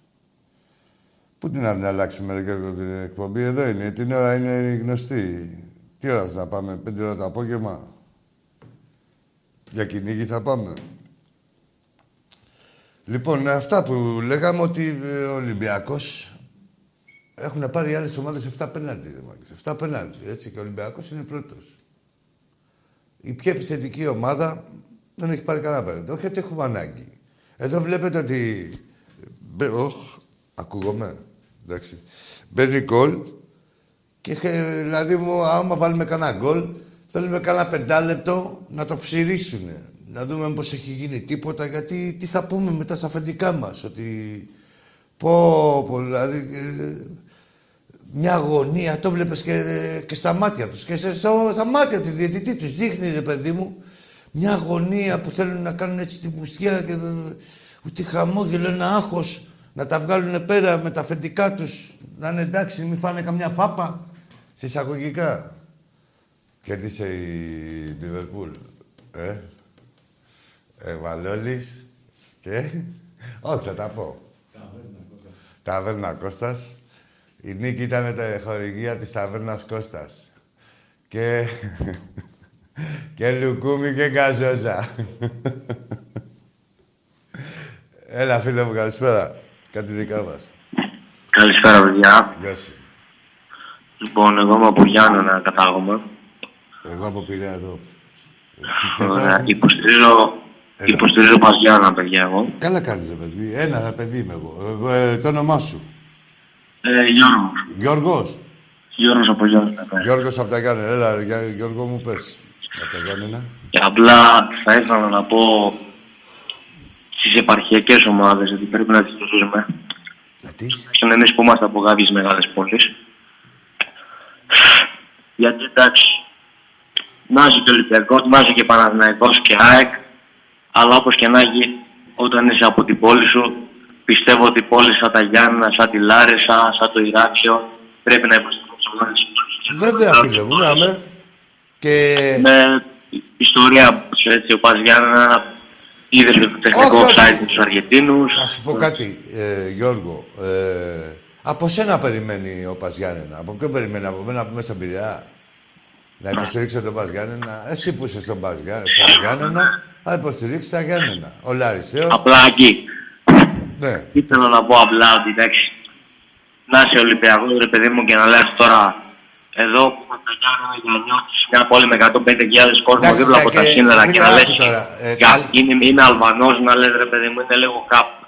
Πού την να αλλάξουμε Γιώργο την εκπομπή, εδώ είναι. Την ώρα είναι γνωστή. Τι ώρα θα πάμε, πέντε ώρα το απόγευμα; Για κυνήγι θα πάμε. Λοιπόν, αυτά που λέγαμε ότι ε, ο Ολυμπιακός έχουν πάρει οι άλλες ομάδες 7 πέναλτι. 7 πέναλτι, έτσι, και ο Ολυμπιακός είναι πρώτος. Η πιο επιθετική ομάδα δεν έχει πάρει κανένα πέναλτι. Όχι ότι έχουμε ανάγκη. Εδώ βλέπετε ότι... Οχ, ακούγομαι. Εντάξει. Μπαίνει γκολ και δηλαδή μου, άμα βάλουμε κανένα γκολ, θέλουμε κανένα πεντάλεπτο να το ψηρίσουν. Να δούμε πώς έχει γίνει τίποτα, γιατί τι θα πούμε μετά στα αφεντικά μας, ότι πω, πω δηλαδή, ε, μια αγωνία, το βλέπεις και, και στα μάτια τους και σε, στα μάτια του διαιτητή τους δείχνει, ρε παιδί μου, μια αγωνία που θέλουν να κάνουν έτσι την πουστιά και ούτε χαμόγελο, ένα άγχος, να τα βγάλουν πέρα με τα αφεντικά τους, να είναι εντάξει, μην φάνε καμιά φάπα, σε εισαγωγικά. Κέρδισε η Λιβερπούλ. Ε, Ευαλόλης και... Όχι, θα τα πω. Ταβέρνα Κώστας. Ταβέρνα Κώστας. Η νίκη ήταν τα χορηγία της Ταβέρνας Κώστας. Και... και λουκούμι και γκαζόζα. Έλα, φίλε μου, καλησπέρα. Κάτι δικά μας. Καλησπέρα, παιδιά. Γεια σου. Λοιπόν, εγώ είμαι από Γιάννενα, κατάγομαι. Εγώ από Πειραιά εδώ. Ωραία. Υποστηρίζω Υποστηρίζω Παζιάννα, παιδιά, εγώ. Καλά κάνεις, παιδί. Ένα παιδί είμαι εγώ. Ε, το όνομά σου. Ε, Γιώργος. Γιώργος. Γιώργος από Γιάννενα. Ναι. Γιώργος από τα Γιάννενα. Έλα, Γιώργο μου, πες. Από τα Γιάννενα. Και απλά θα ήθελα να πω στις επαρχιακές ομάδες, ότι πρέπει να τις στηρίζουμε. Γιατί; Στον εμείς που είμαστε από κάποιες μεγάλες πόλεις. Γιατί εντάξει, να είσαι και Ολυμπιακός, να είσαι και Παναθηναϊκός και ΑΕΚ, αλλά όπως και να έχει, όταν είσαι από την πόλη σου, πιστεύω ότι πόλη σαν τα Γιάννα, σαν τη Λάρισα, σαν το Ηράξιο, πρέπει να υποστηρίξουν Βέβαια, φίλε μου, να Και... Με ιστορία, έτσι, ο Πας Γιάννα, είδες το τεχνικό site τους Αργεντίνους. Να σου πω κάτι, ε, Γιώργο. Ε, από σένα περιμένει ο Πας Γιάννενα. Από ποιο περιμένει, από μένα που είμαι στον Πειραιά; Να υποστηρίξω τον Πας Γιάννενα; Εσύ που είσαι στον Πας Γιάννενα, θα υποστηρίξεις τα Γιάννενα. Ο Λάρισέος. Απλά εκεί. Ναι. Ήθελα να πω απλά ότι εντάξει, να είσαι Ολυμπιακός, ρε παιδί μου, και να λες τώρα εδώ που τα Γιάννενα για να νιώθεις μια πόλη με 150.000 κόσμο δίπλα από τα σύνορα και να λες ε, είναι, είναι Αλβανός, να λες ρε παιδί μου, είναι λίγο κάπου.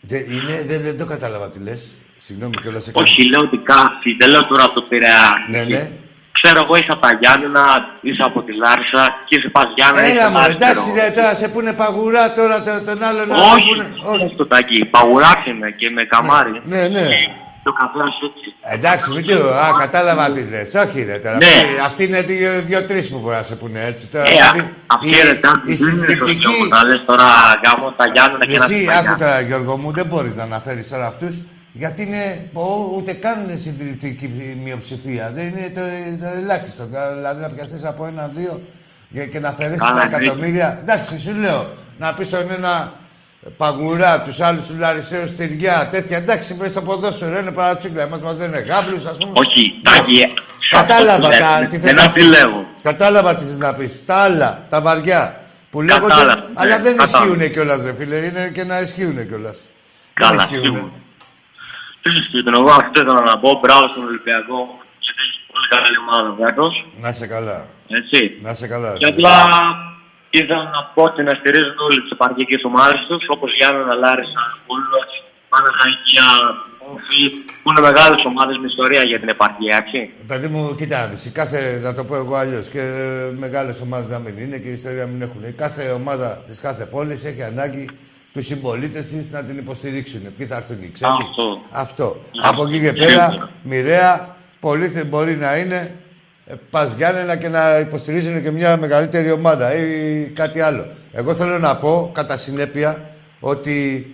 Δεν, είναι, δεν, δεν το κατάλαβα τι λες. Συγγνώμη κιόλας. Όχι, λέω ότι κάτι, δεν λέω τώρα το Πειραιά. Ναι, ναι ξέρω εγώ είσαι από τα Γιάννενα, είσαι από τη Λάρισα και είσαι πας Γιάννενα. Έλα μου, εντάξει, δε, τώρα σε πούνε παγουρά τώρα το, τον άλλο να Όχι, όχι το τάκι, παγουράς είναι και με καμάρι. Ναι, ναι. ναι. Το καθένα έτσι. Εντάξει, μην το, α, κατάλαβα τι λες. Όχι ρε τώρα. Ναι. Αυτοί είναι δύο-τρεις που μπορεί να σε πούνε έτσι. Τώρα, ε, δηλαδή, αυτή η, η συντριπτική... Να λες τώρα γάμο τα Γιάννενα και να Εσύ, άκου τώρα Γιώργο μου, δεν μπορείς να αναφέρεις τώρα αυτούς γιατί είναι ούτε καν συντριπτική μειοψηφία. Δεν είναι το, το ελάχιστο. Δηλαδή να πιαστείς από ένα-δύο και να αφαιρέσεις τα εκατομμύρια. Εντάξει, σου λέω να πεις στον ένα παγουρά, τους άλλους του Λαρισαίους τυριά, τέτοια. Εντάξει, μέσα στο ποδόσφαιρο είναι παρατσούκλα. Εμάς μας δεν είναι γάμπλου, ας πούμε. Όχι, τάγια. Κατάλαβα τα, τι θες να πει. Κατάλαβα τι θες να πεις. Τα άλλα, τα βαριά που λέγονται. Αλλά δεν ισχύουν κιόλας, ρε φίλε. Είναι και να ισχύουν κιόλας. Καλά, σίγουρα. Και εγώ αυτό ήθελα να πω. Μπράβο στον Ολυμπιακό. Γιατί έχει πολύ καλή ομάδα φέτος. Να σε καλά. Έτσι. Να σε καλά. Και απλά ήθελα να πω ότι να στηρίζουν όλε τις επαρχιακέ ομάδες τους, όπως Γιάννα Λάρισα, Πούλο, Παναγία, Μούφι, που είναι μεγάλες ομάδες με ιστορία για την επαρχία, έτσι. Παιδί μου, κοιτάξτε, κάθε, να το πω εγώ αλλιώς, και μεγάλες ομάδες να μην είναι και η ιστορία μην έχουν. Κάθε ομάδα της κάθε πόλης έχει ανάγκη τους συμπολίτες τη να την υποστηρίξουν. Ποιοι θα έρθουν οι ξένοι. Αυτό. Αυτό. Από εκεί και πέρα, μοιραία, πολλοί μπορεί να είναι ε, πα Γιάννενα και να υποστηρίζουν και μια μεγαλύτερη ομάδα ή κάτι άλλο. Εγώ θέλω να πω, κατά συνέπεια, ότι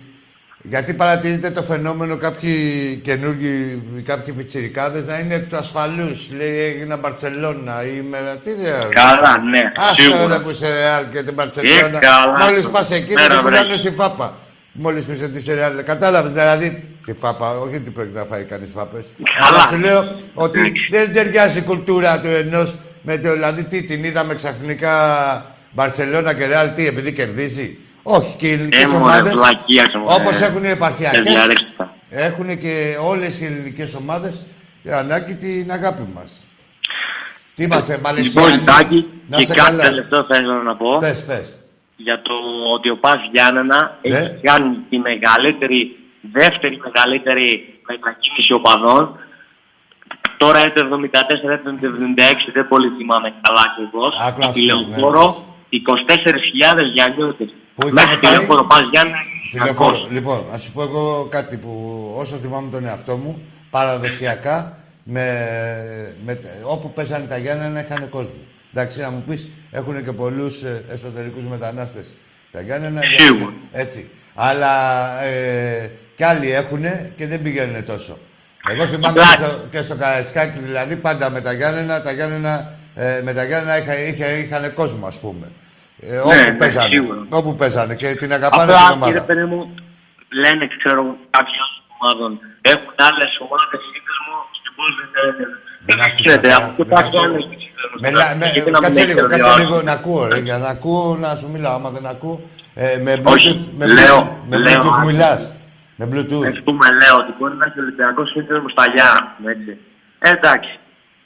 γιατί παρατηρείτε το φαινόμενο κάποιοι καινούργοι, κάποιοι πιτσιρικάδες να είναι εκ του ασφαλούς. Λέει έγινα Μπαρτσελώνα ή με... Τι ρε, Καλά, ναι. Άσε ρε που είσαι Ρεάλ και την Μπαρτσελώνα. Μόλις πας εκεί δεν πουλάνε στη φάπα. Μόλις πεις ότι είσαι Ρεάλ. Κατάλαβες δηλαδή. Στη φάπα, όχι ότι πρέπει να φάει κανείς φάπες. Αλλά σου λέω ότι δεν ταιριάζει η κουλτούρα του ενός με το, δηλαδή τι την είδαμε ξαφνικά Μπαρτσελώνα και Ρεάλ, τι επειδή κερδίζει. Όχι, και οι ελληνικές ομάδες. Όπως έχουν οι επαρχιακές. Έχουν και όλες οι ελληνικές ομάδες ανάγκη την αγάπη μας. Τι είμαστε, Μαλαισιανοί. Λοιπόν, Τάκη, και κάτι τελευταίο θα ήθελα να πω. Πες, πες. Για το ότι ο Πας Γιάννενα ναι. έχει κάνει τη μεγαλύτερη, δεύτερη μεγαλύτερη μετακίνηση οπαδών. Τώρα είναι το 74, το 76, δεν πολύ θυμάμαι καλά ακριβώς. Τηλεοφόρο, 24.000 γιαννιώτες. Που Μέχρι τηλεφόρο πας Γιάννη. Τηλεφόρο. Λοιπόν, α σου πω εγώ κάτι που όσο θυμάμαι τον εαυτό μου, παραδοσιακά με, με, όπου παίζανε τα Γιάννενα είχαν κόσμο. Εντάξει, να μου πεις, έχουν και πολλούς ε, εσωτερικούς μετανάστες. Τα Γιάννενα. Σίγουρα. Έτσι. Αλλά ε, κι άλλοι έχουν και δεν πηγαίνουν τόσο. Εγώ θυμάμαι και στο, και στο Καραϊσκάκι, δηλαδή πάντα με τα Γιάννενα, τα Γιάννενα, ε, με τα Γιάννενα είχαν, είχαν κόσμο, ας πούμε. Ε, όπου, ναι, ναι παίζανε, ναι, όπου παίζανε και την αγαπάνε Απλά, την ομάδα. Κύριε παιδί μου, λένε, ξέρω, κάποιοι ομάδων έχουν άλλες ομάδες σύνδεσμο στην πόλη δεν Ξέρετε, αυτό κάτι άλλο Κάτσε λίγο, κάτσε λίγο να ακούω, ρε, για να ακούω να σου μιλάω. Άμα δεν ακούω, ε, με Bluetooth, με λέω, με Bluetooth μιλάς. Με Bluetooth. Ας πούμε, λέω ότι μπορεί να έχει Ολυμπιακός σύνδεσμο στα Γιάννα, έτσι. Ε, εντάξει.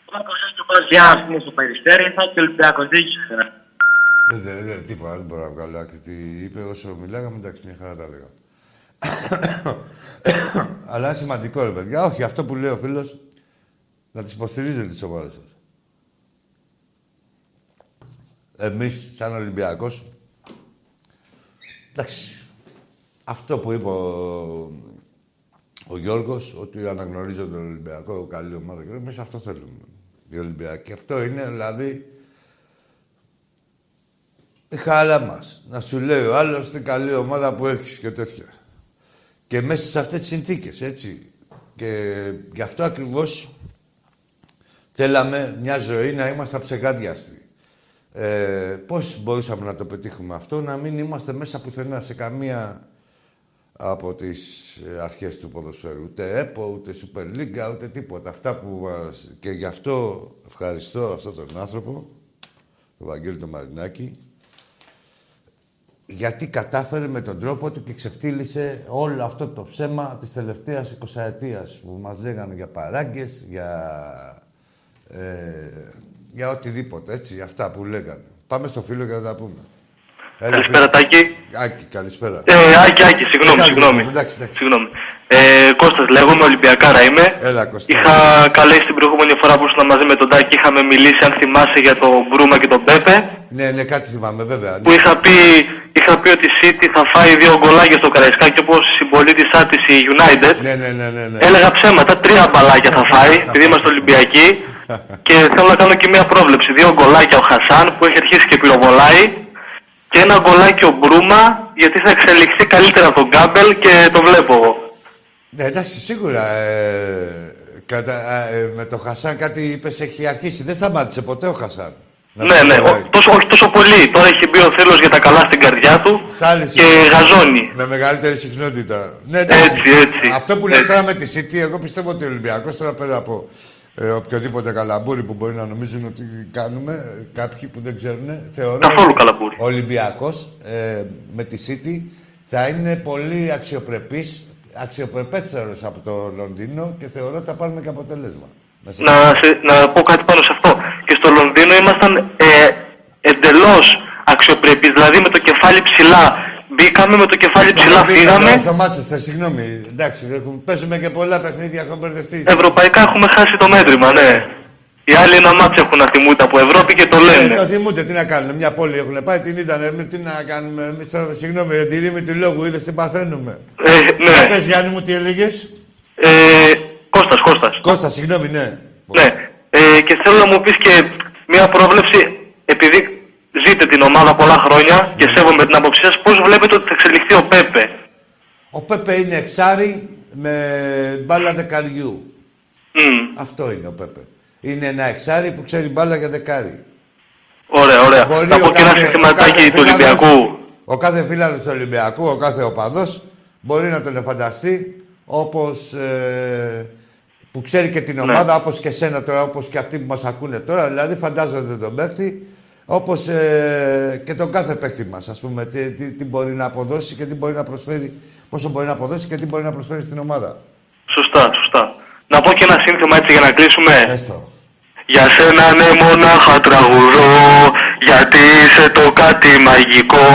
Όταν είσαι στο Παζιά, ας πούμε, στο Περιστέρι, θα έχει Ολυμπιακός, δεν Δεν, δεν, δεν, τίποτα, δεν μπορώ να βγάλω άκρη. Τι είπε όσο μιλάγαμε, εντάξει, μια χαρά τα λέγαμε. Αλλά είναι σημαντικό, ρε παιδιά. Όχι, αυτό που λέει ο φίλος, να τις υποστηρίζετε τις ομάδες σας. Εμείς, σαν Ολυμπιακός, εντάξει, αυτό που είπε ο, ο Γιώργος, ότι αναγνωρίζω τον Ολυμπιακό, καλή ομάδα, και εμείς αυτό θέλουμε. Οι Ολυμπιακοί. Αυτό είναι, δηλαδή, η χαρά μας. Να σου λέει ο άλλος την καλή ομάδα που έχεις και τέτοια. Και μέσα σε αυτές τις συνθήκες, έτσι. Και γι' αυτό ακριβώς θέλαμε μια ζωή να είμαστε αψεγάδιαστοι. Ε, πώς μπορούσαμε να το πετύχουμε αυτό, να μην είμαστε μέσα πουθενά σε καμία από τις αρχές του ποδοσφαίρου. Ούτε ΕΠΟ, ούτε Super League, ούτε τίποτα. Αυτά που μας... Και γι' αυτό ευχαριστώ αυτόν τον άνθρωπο, τον Βαγγέλη τον Μαρινάκη, γιατί κατάφερε με τον τρόπο του και ξεφτύλισε όλο αυτό το ψέμα της τελευταίας 20 ετίας που μας λέγανε για παράγκες, για, ε, για οτιδήποτε, έτσι, για αυτά που λέγανε. Πάμε στο φίλο για να τα πούμε. Καλησπέρα, Τάκη. Άκη, καλησπέρα. Ε, Άκη, Άκη, συγγνώμη, συγγνώμη. Εντάξει, εντάξει. συγγνώμη. Ε, Κώστας λέγομαι, Ολυμπιακάρα είμαι. Έλα, Κώστα. Είχα καλέσει την προηγούμενη φορά που ήσουν μαζί με τον Τάκη, είχαμε μιλήσει, αν θυμάσαι, για τον Μπρούμα και τον Πέπε. Ναι, ναι, κάτι θυμάμαι, βέβαια. Που είχα πει, είχα πει ότι η City θα φάει δύο γκολάκια στο Καραϊσκάκι όπως η συμπολίτησά της η United. Ναι, ναι, ναι, ναι, ναι. Έλεγα ψέματα, τρία μπαλάκια θα φάει, επειδή είμαστε Ολυμπιακοί. και θέλω να κάνω και μια πρόβλεψη. Δύο γκολάκια ο Χασάν που έχει αρχίσει και πυροβολάει και ένα γκολάκι ο Μπρούμα γιατί θα εξελιχθεί καλύτερα από τον Γκάμπελ και το βλέπω εγώ. Ναι, εντάξει, σίγουρα. Ε, κατα, ε, με το Χασάν κάτι είπες έχει αρχίσει. Δεν σταμάτησε ποτέ ο Χασάν. Ναι, ναι, ο, τόσο, όχι τόσο πολύ. Τώρα έχει μπει ο θέλω για τα καλά στην καρδιά του και γαζώνει. Με μεγαλύτερη συχνότητα. Ναι, εντάξει. Έτσι, έτσι. Αυτό που λες τώρα με τη City, εγώ πιστεύω ότι ο Ολυμπιακός τώρα πέρα από ε, οποιοδήποτε καλαμπούρι που μπορεί να νομίζουν ότι κάνουμε, ε, κάποιοι που δεν ξέρουν, θεωρώ Καθόλου καλαμπούρι. ο Ολυμπιακός ε, με τη City θα είναι πολύ αξιοπρεπής, αξιοπρεπέστερος από το Λονδίνο και θεωρώ ότι θα πάρουμε και αποτέλεσμα. Να, σε, να πω κάτι πάνω σε αυτό. Και στο Λονδίνο ήμασταν ε, εντελώς αξιοπρεπείς, δηλαδή με το κεφάλι ψηλά. Μπήκαμε με το κεφάλι ψηλά, φύγαμε. Στο Μάτσεστερ, συγγνώμη. Εντάξει, έχουμε, παίζουμε και πολλά παιχνίδια, έχουμε μπερδευτεί. Ευρωπαϊκά έχουμε χάσει το μέτρημα, ναι. Οι άλλοι ένα μάτσο έχουν να θυμούνται από Ευρώπη και το λένε. Ε, το θυμούνται, τι να κάνουν. Μια πόλη έχουν πάει, την είδανε. Τι να κάνουμε. Εμείς, συγγνώμη, για τη ρήμη του λόγου, είδες τι παθαίνουμε. Ε, ναι. Πες, Γιάννη μου, τι έλεγες; Ε, Κώστας, Κώστας. Κώστας, συγγνώμη, ναι. Ναι. Ε, και θέλω να μου πεις και μια πρόβλεψη, επειδή ζείτε την ομάδα πολλά χρόνια και σέβομαι την άποψή σας, πώς βλέπετε ότι θα εξελιχθεί ο Πέπε; Ο Πέπε είναι εξάρι με μπάλα δεκαριού. Mm. Αυτό είναι ο Πέπε. Είναι ένα εξάρι που ξέρει μπάλα για δεκάρι. Ωραία, ωραία. Μπορεί να πω ο και ένα κάθε- ο συστηματάκι κάθε του φίλαθλος- Ολυμπιακού. Ο κάθε φίλαθλος του Ολυμπιακού, ο κάθε οπαδός, μπορεί να τον φανταστεί όπως ε, που ξέρει και την Ναι. ομάδα, όπως και σένα τώρα, όπως και αυτοί που μας ακούνε τώρα. Δηλαδή φαντάζονται τον παίχτη, όπως ε, και τον κάθε παίχτη μας, ας πούμε, τι, τι, τι μπορεί να αποδώσει και τι μπορεί να προσφέρει, πόσο μπορεί να αποδώσει και τι μπορεί να προσφέρει στην ομάδα. Σωστά, σωστά. Να πω και ένα σύνθημα έτσι για να κλείσουμε. Έστω. Για σένα ναι μονάχα τραγουδώ Γιατί είσαι το κάτι μαγικό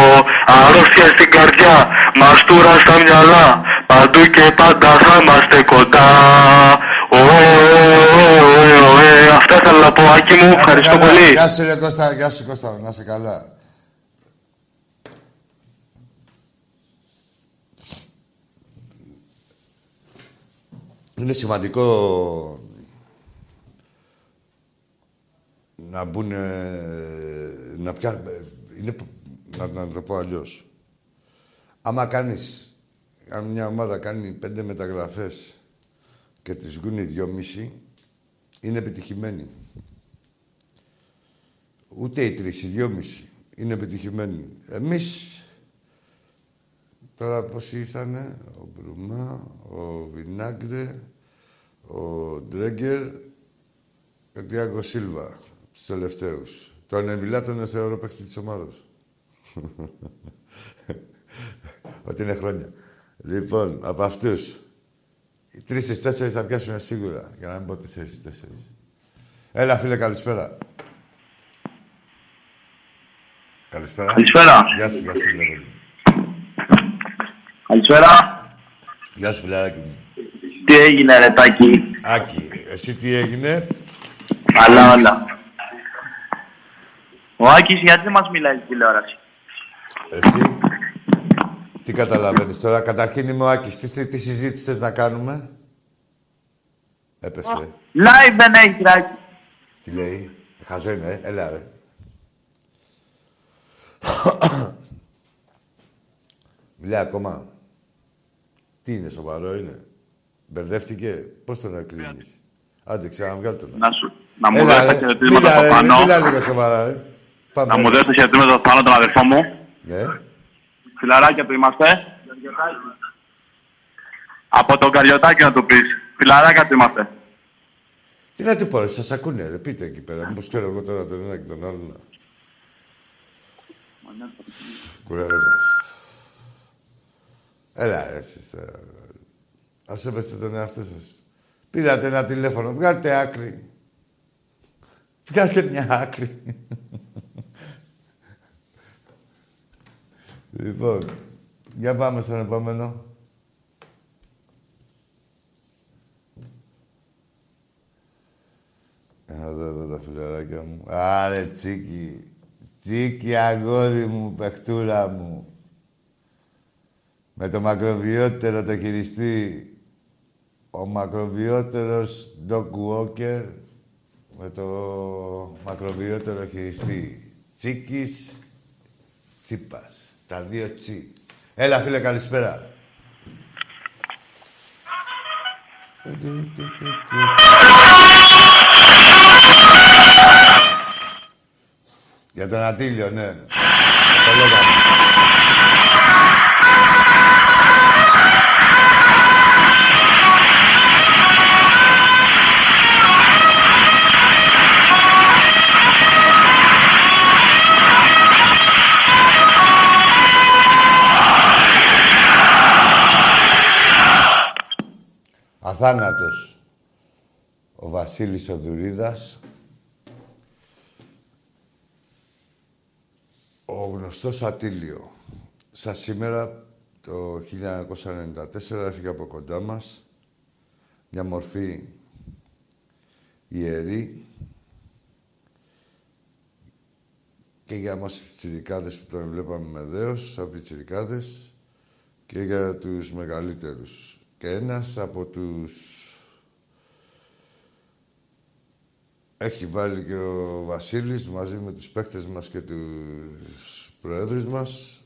Αρρώστια στην καρδιά Μαστούρα στα μυαλά Παντού και πάντα θα είμαστε κοντά Ω, ε, ε, ε, Αυτά ήθελα να πω Άκη μου Ευχαριστώ Καλά. πολύ Γεια σου, ρε Κώστα, γεια σου Κώστα, να είσαι καλά. Είναι σημαντικό να μπουν, να πια... Είναι, να, να το πω αλλιώς. Άμα κάνεις, αν μια ομάδα κάνει πέντε μεταγραφές και τις βγουν δυόμιση, είναι επιτυχημένη. Ούτε οι τρεις, οι δυόμιση είναι επιτυχημένοι. Εμείς, τώρα πώς ήρθανε, ο Μπρουμά, ο Βινάγκρε, ο Ντρέγκερ και ο Τιάγκο Σίλβα, τους τελευταίους. Τον Εμβιλά τον θεωρώ παίχτη της ομάδας. Ότι είναι χρόνια. Λοιπόν, από αυτούς, οι τρεις στις τέσσερις θα πιάσουν σίγουρα, για να μην πω τέσσερις στις τέσσερις. Έλα, φίλε, καλησπέρα. Καλησπέρα. Καλησπέρα. Γεια σου, γεια σου, φίλε. Καλησπέρα. Γεια σου, φιλαράκι μου. Τι έγινε, ρε Τάκη; Άκη, εσύ τι έγινε; Καλά, όλα. Ο Άκης γιατί δεν μας μιλάει στην τηλεόραση; Εσύ, τι καταλαβαίνεις τώρα. Καταρχήν είμαι ο Άκης. Τι, τι συζήτηση θες να κάνουμε; Έπεσε. Live δεν έχει, Ράκη. Τι λέει; Χαζό είναι, ε. Έλα, ρε. Μιλάει ακόμα. Τι είναι, σοβαρό είναι; Μπερδεύτηκε; Πώς τον ακρίνεις. Άντε, ξαναβγάλ τον. Να, σου, να μου Έλα, δώσει τα ρε. χαιρετήματα Μίλα, στο ρε. πάνω. Μίλα λίγο σοβαρά, ρε. Πάμε. Να μου δώσει τα χαιρετήματα στο πάνω τον αδερφό μου. Ναι. Φιλαράκια του είμαστε. Από τον Καριωτάκη να του πεις. Φιλαράκια του είμαστε. Τι να του πω, ρε, σας ακούνε, ρε. Πείτε εκεί πέρα. Μήπως ξέρω εγώ τώρα τον ένα και τον άλλον. Κουράζομαι. Έλα, ρε, εσείς τώρα. Ας σέβεστε τον εαυτό σας. Πήρατε ένα τηλέφωνο. Βγάλτε άκρη. Βγάλτε μια άκρη. Λοιπόν, για πάμε στον επόμενο. Να δω εδώ τα φιλαράκια μου. Άρε, τσίκι. Τσίκι, αγόρι μου, παιχτούρα μου. Με το μακροβιότερο το χειριστή. Ο μακροβιότερος Doc Walker με το μακροβιότερο χειριστή. Τσίκης Τσίπας. Τα δύο τσι. Έλα, φίλε, καλησπέρα. Για τον Ατήλιο, ναι. Το λέγαμε. Αθάνατος ο Βασίλης Οδουρίδας, ο γνωστός Ατήλιο. Σαν σήμερα, το 1994, έφυγε από κοντά μας μια μορφή ιερή και για μας τους πιτσιρικάδες που τον βλέπαμε με δέος, σαν πιτσιρικάδες και για τους μεγαλύτερους. Και ένας από τους... Έχει βάλει και ο Βασίλης μαζί με τους παίκτες μας και τους προέδρους μας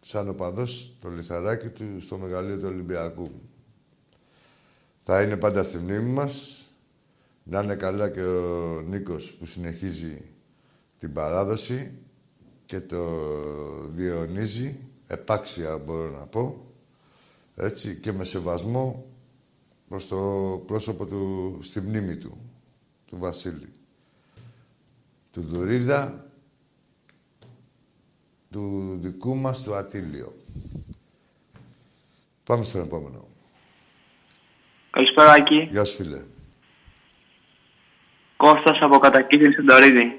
σαν οπαδός το λιθαράκι του στο μεγαλείο του Ολυμπιακού. Θα είναι πάντα στη μνήμη μας. Να είναι καλά και ο Νίκος που συνεχίζει την παράδοση και το διαιωνίζει, επάξια μπορώ να πω, έτσι, και με σεβασμό προς το πρόσωπο του, στη μνήμη του, του Βασίλη. Του Δουρίδα, του δικού μας του Ατήλιο. Πάμε στον επόμενο. Καλησπέρα, Άκη. Γεια σου, φίλε. Κώστας από Κατακίτρινη Σαντορίδη.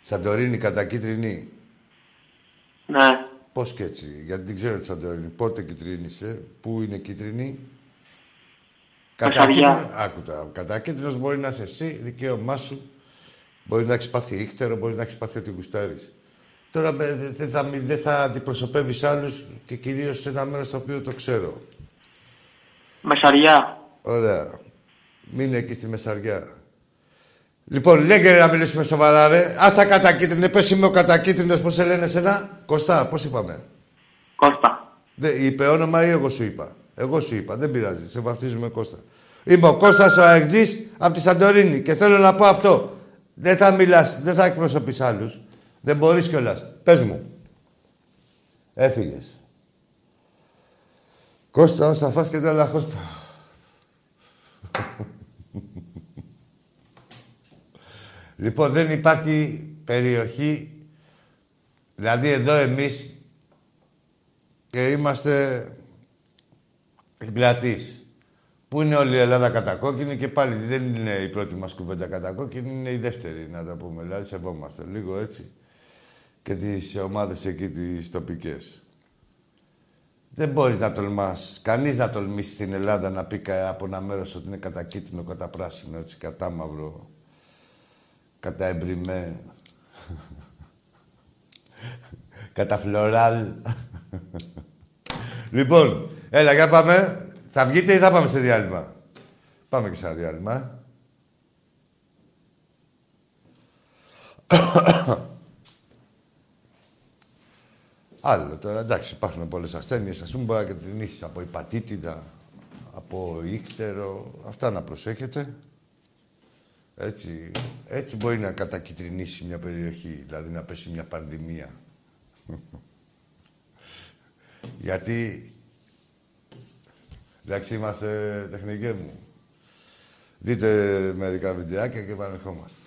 Σαντορίνη, κατά κίτρινη. Ναι. Πώς και έτσι, γιατί δεν ξέρω τη Σαντορίνη. Πότε κυτρίνησε, πού είναι κίτρινη. Μεσαριά. Κατακίτρινο, άκουτα. Κατακίτρινος μπορεί να είσαι εσύ, δικαίωμά σου. Μπορεί να έχεις πάθει ήχτερο, μπορεί να έχεις πάθει ό,τι γουστάρεις. Τώρα με- δε- δεν θα, μι- δεν θα αντιπροσωπεύεις άλλους και κυρίως σε ένα μέρος το οποίο το ξέρω. Μεσαριά. Ωραία. Μείνε εκεί στη Μεσαριά. Λοιπόν, λέγε ρε, να μιλήσουμε σοβαρά, ρε. Ας τα κατακίτρινες. Πες είμαι ο κατακίτρινος, πώς σε λένε εσένα; Κωστά, πώς είπαμε; Κώστα. Δεν, είπε όνομα ή εγώ σου είπα. Εγώ σου είπα, δεν πειράζει. Σε βαφτίζουμε Κώστα. Είμαι ο Κώστας ο Αεκτζής από τη Σαντορίνη και θέλω να πω αυτό. Δεν θα μιλάς, δεν θα εκπροσωπείς άλλους. Δεν μπορείς κιόλας. Πες μου. Έφυγες. Κώστα, όσα φας και τρέλα Κώστα. Λοιπόν, δεν υπάρχει περιοχή, δηλαδή εδώ εμείς και είμαστε εγκρατείς. Πού είναι όλη η Ελλάδα κατακόκκινη και πάλι δεν είναι η πρώτη μας κουβέντα κατακόκκινη, είναι η δεύτερη, να τα πούμε. Δηλαδή, σεβόμαστε λίγο έτσι. και τις ομάδες εκεί τις τοπικές. Δεν μπορείς να τολμάς, κανείς να τολμήσει στην Ελλάδα να πει από ένα μέρος ότι είναι κατά κίτρινο, κατά πράσινο, έτσι, κατά μαύρο, κατά εμπριμέ, κατά φλωράλ. λοιπόν, έλα, για πάμε. Θα βγείτε ή θα πάμε σε διάλειμμα; Πάμε και σε ένα διάλειμμα. Άλλο τώρα, εντάξει, υπάρχουν πολλές ασθένειες. Α πούμε, μπορεί να κεντρινήσει από υπατήτητα, από ύκτερο. Αυτά να προσέχετε. Έτσι, έτσι μπορεί να κατακυτρινήσει μια περιοχή, δηλαδή να πέσει μια πανδημία. Γιατί, εντάξει, είμαστε τεχνικοί μου. Δείτε μερικά βιντεάκια και επανερχόμαστε.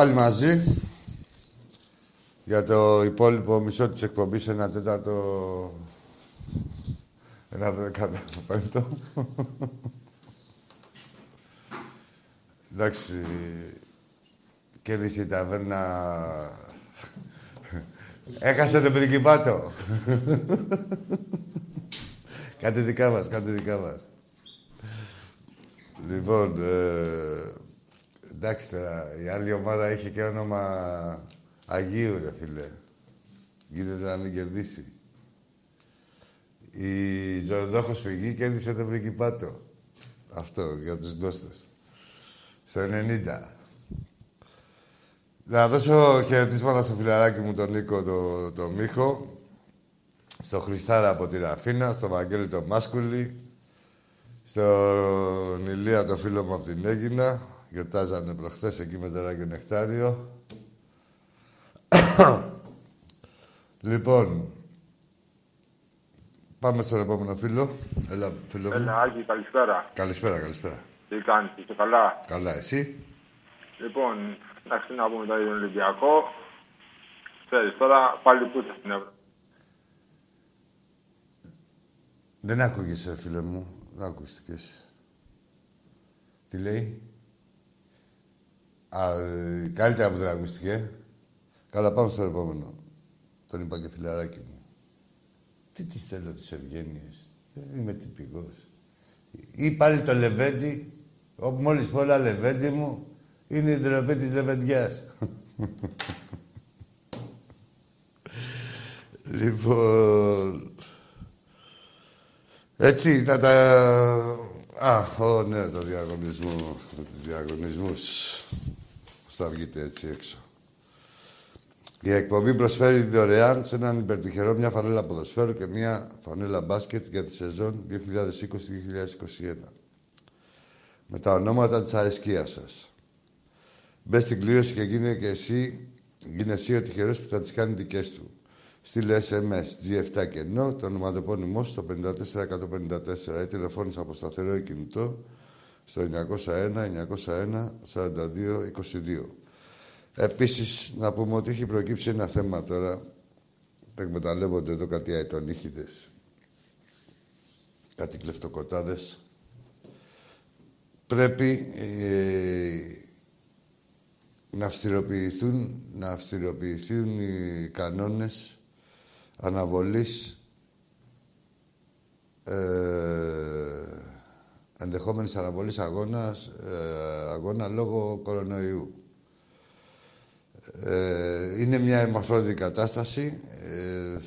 Πάλι μαζί. Για το υπόλοιπο μισό της εκπομπής, ένα τέταρτο... Ένα δεκάτο πέμπτο. Εντάξει, κέρδισε η ταβέρνα... Έχασε τον πριγκιπάτο. Κάτι δικά μας, κάτι δικά μας. Λοιπόν, ε, εντάξει τώρα, η άλλη ομάδα έχει και όνομα Αγίου, ρε φίλε. Γίνεται να μην κερδίσει. Η Ζωοδόχος Πηγή κέρδισε τον Πριγκιπάτο. Αυτό, για τους γνώστες. Στο 90. Να δώσω χαιρετίσματα στο φιλαράκι μου τον Νίκο, το, το Μίχο, στο Χριστάρα από τη Ραφίνα, στο Βαγγέλη το Μάσκουλη, στον Ηλία το φίλο μου από την Έγινα, γιορτάζανε προχθές εκεί με τεράκι νεκτάριο. λοιπόν, πάμε στον επόμενο φίλο. Έλα, φίλο μου. Έλα, Άκη, καλησπέρα. Καλησπέρα, καλησπέρα. Τι κάνεις, είσαι καλά; Καλά, εσύ; Λοιπόν, εντάξει, να πούμε τώρα για τον Ολυμπιακό. Ξέρεις, τώρα πάλι που στην Ευρώπη. Δεν άκουγες, φίλε μου. Δεν ακούστηκες. Τι λέει; Α, ε, καλύτερα που δεν ακούστηκε. Καλά, πάμε στο επόμενο. Τον είπα και φιλαράκι μου. Τι της θέλω τις ευγένειες. Δεν είμαι τυπικός. Ή πάλι το Λεβέντι, όπου μόλις πω όλα Λεβέντι μου, είναι η ντροπή της Λεβεντιάς. λοιπόν... Έτσι, να τα... Α, ω, ναι, το διαγωνισμό, τους διαγωνισμούς. Πώς θα βγείτε έτσι έξω. Η εκπομπή προσφέρει δωρεάν σε έναν υπερτυχερό μια φανέλα ποδοσφαίρου και μια φανέλα μπάσκετ για τη σεζόν 2020-2021. Με τα ονόματα της αρισκίας σας. Μπε στην κλήρωση και γίνε και εσύ, γίνε εσύ ο τυχερός που θα τις κάνει δικές του. Στείλε SMS G7 και ενώ το ονοματεπώνυμό στο 54154 ή τηλεφώνησε από σταθερό ή κινητό στο 901 901 42 22. Επίσης, να πούμε ότι έχει προκύψει ένα θέμα τώρα. Τα εκμεταλλεύονται εδώ κάτι αετονίχητες. Κάτι κλεφτοκοτάδες. Πρέπει ε, να αυστηροποιηθούν, να αυστηροποιηθούν οι κανόνες αναβολής ε, ενδεχόμενης αναβολής αγώνας, ε, αγώνα λόγω κορονοϊού. Ε, είναι μια αιμαφρόδιη κατάσταση. Ε,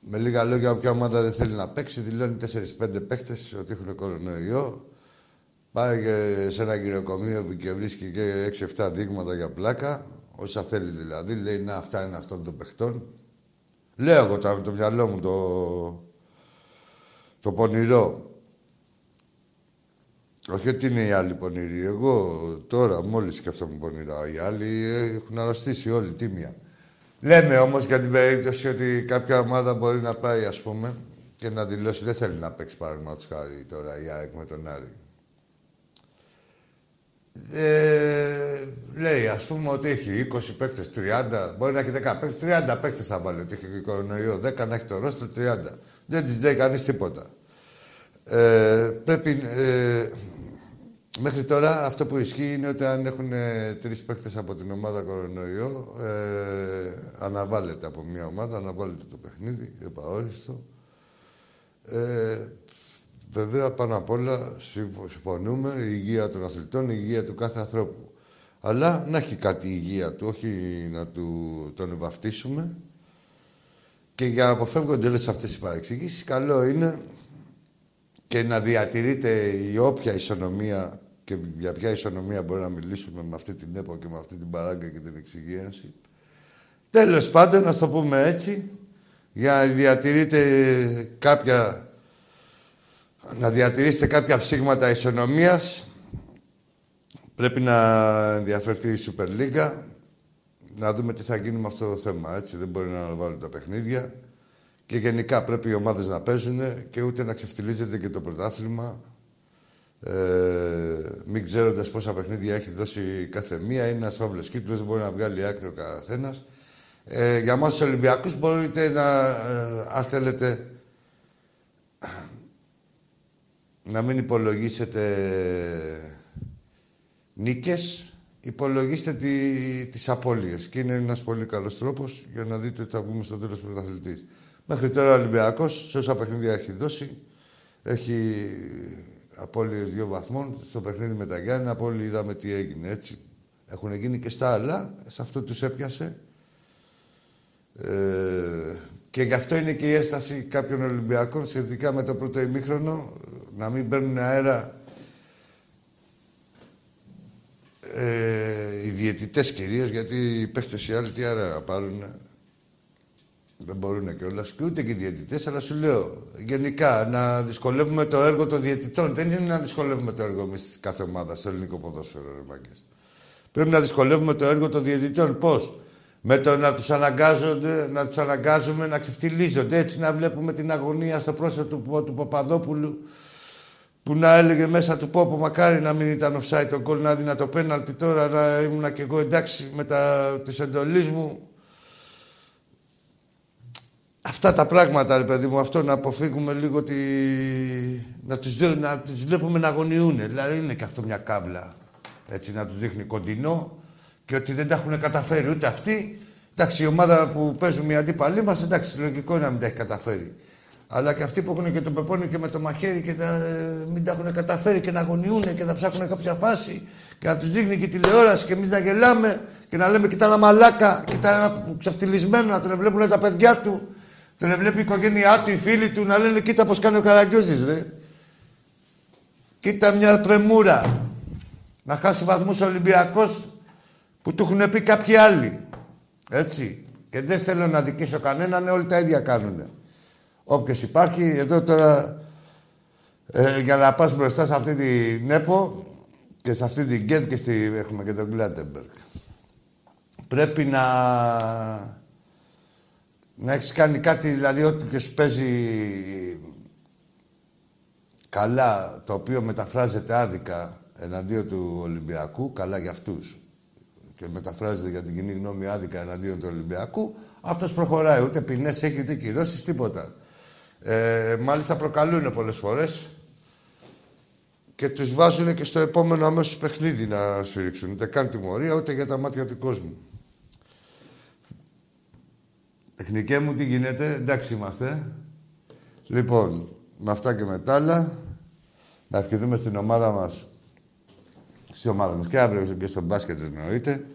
με λίγα λόγια, όποια ομάδα δεν θέλει να παίξει, δηλώνει 4-5 παίχτες ότι έχουν κορονοϊό. Πάει σε ένα γυροκομείο και βρίσκει και 6-7 δείγματα για πλάκα. Όσα θέλει δηλαδή. Λέει, να, αυτά είναι αυτών των παιχτών. Λέω εγώ τώρα με το μυαλό μου το, το πονηρό. Όχι ότι είναι οι άλλοι πονηροί. Εγώ τώρα μόλις σκέφτομαι πονηρά. Οι άλλοι έχουν αρρωστήσει όλοι τίμια. Λέμε όμως για την περίπτωση ότι κάποια ομάδα μπορεί να πάει ας πούμε και να δηλώσει δεν θέλει να παίξει παραδείγματος χάρη τώρα η ΑΕΚ με τον Άρη. Ε, λέει, ας πούμε ότι έχει 20 παίκτες, 30, μπορεί να έχει 10 παίκτες, 30 παίκτες θα βάλει ότι έχει κορονοϊό, 10 να έχει το ρόστο, 30. Δεν της λέει κανείς τίποτα. Ε, πρέπει, ε, μέχρι τώρα αυτό που ισχύει είναι ότι αν έχουν ε, τρεις παίκτες από την ομάδα κορονοϊό, ε, αναβάλλεται από μια ομάδα, αναβάλλεται το παιχνίδι, επαόριστο. Ε, Βέβαια, πάνω απ' όλα συμφωνούμε η υγεία των αθλητών, η υγεία του κάθε ανθρώπου. Αλλά να έχει κάτι η υγεία του, όχι να του, τον βαφτίσουμε. Και για να αποφεύγονται όλες αυτές οι παρεξηγήσεις, καλό είναι και να διατηρείται η όποια ισονομία και για ποια ισονομία μπορεί να μιλήσουμε με αυτή την ΕΠΟ και με αυτή την παράγκα και την εξυγίανση. Τέλος πάντων, να το πούμε έτσι, για να διατηρείται κάποια να διατηρήσετε κάποια ψήγματα ισονομίας. Πρέπει να ενδιαφερθεί η Super League. Να δούμε τι θα γίνει με αυτό το θέμα, έτσι. Δεν μπορεί να αναβάλουν τα παιχνίδια. Και γενικά πρέπει οι ομάδες να παίζουν και ούτε να ξεφτιλίζεται και το πρωτάθλημα. Ε, μην ξέροντας πόσα παιχνίδια έχει δώσει κάθε μία, είναι ένας φαύλος κύκλος, δεν μπορεί να βγάλει άκρη ο καθένας. Ε, για εμά τους Ολυμπιακούς μπορείτε να, ε, αν θέλετε, να μην υπολογίσετε νίκες, υπολογίστε τι, τις απώλειες. Και είναι ένας πολύ καλός τρόπος για να δείτε ότι θα βγούμε στο τέλος πρωταθλητής. Μέχρι τώρα ο Ολυμπιακός, σε όσα παιχνίδια έχει δώσει, έχει απώλειες δύο βαθμών. Στο παιχνίδι με τα Γιάννη, όλοι είδαμε τι έγινε, έτσι. Έχουν γίνει και στα άλλα, σε αυτό τους έπιασε. Ε, και γι' αυτό είναι και η έσταση κάποιων Ολυμπιακών σχετικά με το πρώτο ημίχρονο να μην παίρνουν αέρα ε, οι διαιτητές κυρίως, γιατί οι παίχτες οι άλλοι τι αέρα να πάρουν. Δεν μπορούν κιόλας και ούτε και οι διαιτητές, αλλά σου λέω γενικά να δυσκολεύουμε το έργο των διαιτητών. Δεν είναι να δυσκολεύουμε το έργο εμείς τη κάθε ομάδα στο ελληνικό ποδόσφαιρο, ρε Πρέπει να δυσκολεύουμε το έργο των διαιτητών. Πώς, με το να τους, αναγκάζονται, να τους αναγκάζουμε να ξεφτυλίζονται. Έτσι να βλέπουμε την αγωνία στο πρόσωπο του, του Παπαδόπουλου που να έλεγε μέσα του πω, μακάρι να μην ήταν offside το γκολ να δει το πέναλτι τώρα να ήμουν και εγώ εντάξει με τα της εντολής μου. Αυτά τα πράγματα, ρε παιδί μου, αυτό να αποφύγουμε λίγο τη... να, τους, να τους βλέπουμε να αγωνιούν. Δηλαδή είναι και αυτό μια κάβλα. Έτσι να τους δείχνει κοντινό και ότι δεν τα έχουν καταφέρει ούτε αυτοί. Εντάξει, η ομάδα που παίζουν μια αντίπαλή μας, εντάξει, λογικό είναι να μην τα έχει καταφέρει. Αλλά και αυτοί που έχουν και τον πεπόνι και με το μαχαίρι και να ε, μην τα έχουν καταφέρει και να αγωνιούν και να ψάχνουν κάποια φάση και να τους δείχνει και τηλεόραση και εμείς να γελάμε και να λέμε Κοιτά ένα μαλάκα, κοιτά ένα ξαφτυλισμένο, να τον βλέπουν τα παιδιά του, τον βλέπει η οικογένειά του, οι φίλοι του, να λένε Κοίτα πώς κάνει ο Καραγκιόζης, ρε. Κοίτα μια πρεμούρα. Να χάσει βαθμούς ο Ολυμπιακός που του έχουν πει κάποιοι άλλοι. Έτσι. Και δεν θέλω να αδικήσω κανέναν, όλοι τα ίδια κάνουν. Όποιος υπάρχει, εδώ τώρα ε, για να πας μπροστά σε αυτή την ΕΠΟ και σε αυτή την ΚΕΔ και στη, έχουμε και τον Κλάτενμπεργκ. Πρέπει να, να έχεις κάνει κάτι, δηλαδή ό,τι και σου παίζει καλά, το οποίο μεταφράζεται άδικα εναντίον του Ολυμπιακού, καλά για αυτούς και μεταφράζεται για την κοινή γνώμη άδικα εναντίον του Ολυμπιακού, αυτός προχωράει. Ούτε ποινές έχει, ούτε κυρώσεις, τίποτα. Ε, μάλιστα προκαλούν πολλές φορές και τους βάζουν και στο επόμενο αμέσως παιχνίδι να σφυρίξουν. Ούτε καν τιμωρία, ούτε για τα μάτια του κόσμου. Τεχνικέ μου τι γίνεται, εντάξει είμαστε. Λοιπόν, με αυτά και με άλλα, να ευχηθούμε στην ομάδα μας, στη ομάδα μας και αύριο και στο μπάσκετ εννοείται.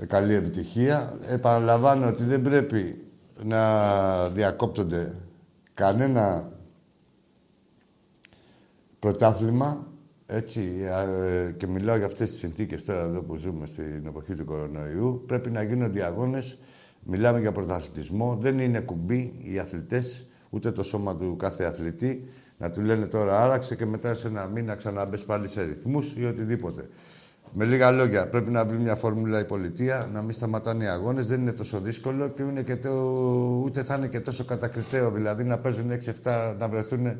Ε, καλή επιτυχία. Επαναλαμβάνω ότι δεν πρέπει να διακόπτονται κανένα πρωτάθλημα, έτσι, ε, και μιλάω για αυτές τις συνθήκες τώρα εδώ που ζούμε στην εποχή του κορονοϊού, πρέπει να γίνονται αγώνες, μιλάμε για πρωταθλητισμό, δεν είναι κουμπί οι αθλητές, ούτε το σώμα του κάθε αθλητή, να του λένε τώρα άραξε και μετά σε ένα μήνα ξαναμπες πάλι σε ρυθμούς ή οτιδήποτε. Με λίγα λόγια, πρέπει να βρει μια φόρμουλα η πολιτεία, να μην σταματάνε οι αγώνες. Δεν είναι τόσο δύσκολο και είναι και το, ούτε θα είναι και τόσο κατακριτέο. Δηλαδή να παίζουν 6-7, να βρεθούν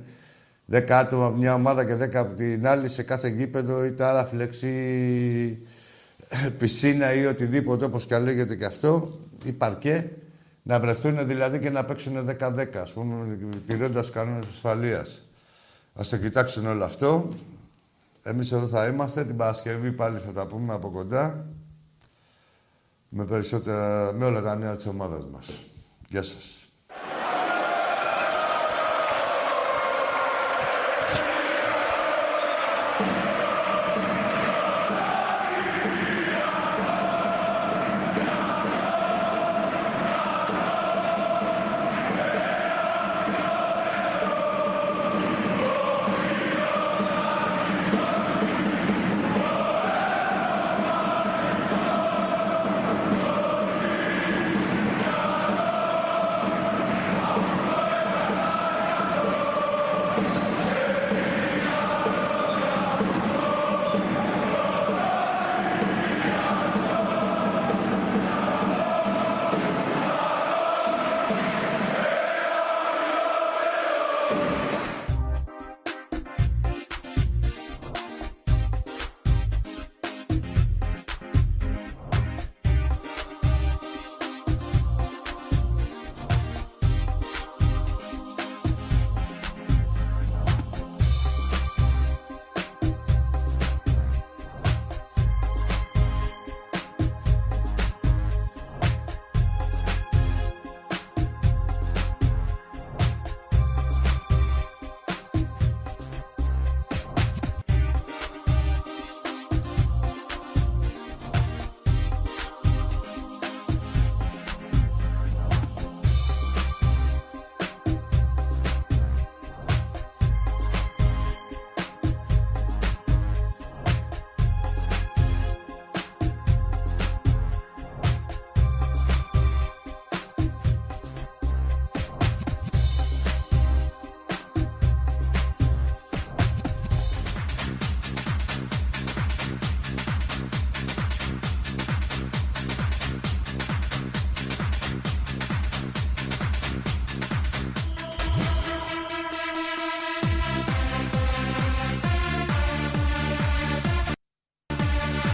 10 άτομα από μια ομάδα και 10 από την άλλη σε κάθε γήπεδο, είτε άλλα φλεξί, πισίνα ή οτιδήποτε, όπως και λέγεται και αυτό, ή παρκέ. Να βρεθούν δηλαδή και να παίξουν 10-10, ας πούμε, τηρώντας κανόνες ασφαλείας. Α το κοιτάξουν όλο αυτό. Εμείς εδώ θα είμαστε. Την Παρασκευή πάλι θα τα πούμε από κοντά. Με, περισσότερα, με όλα τα νέα της ομάδας μας. Γεια σας.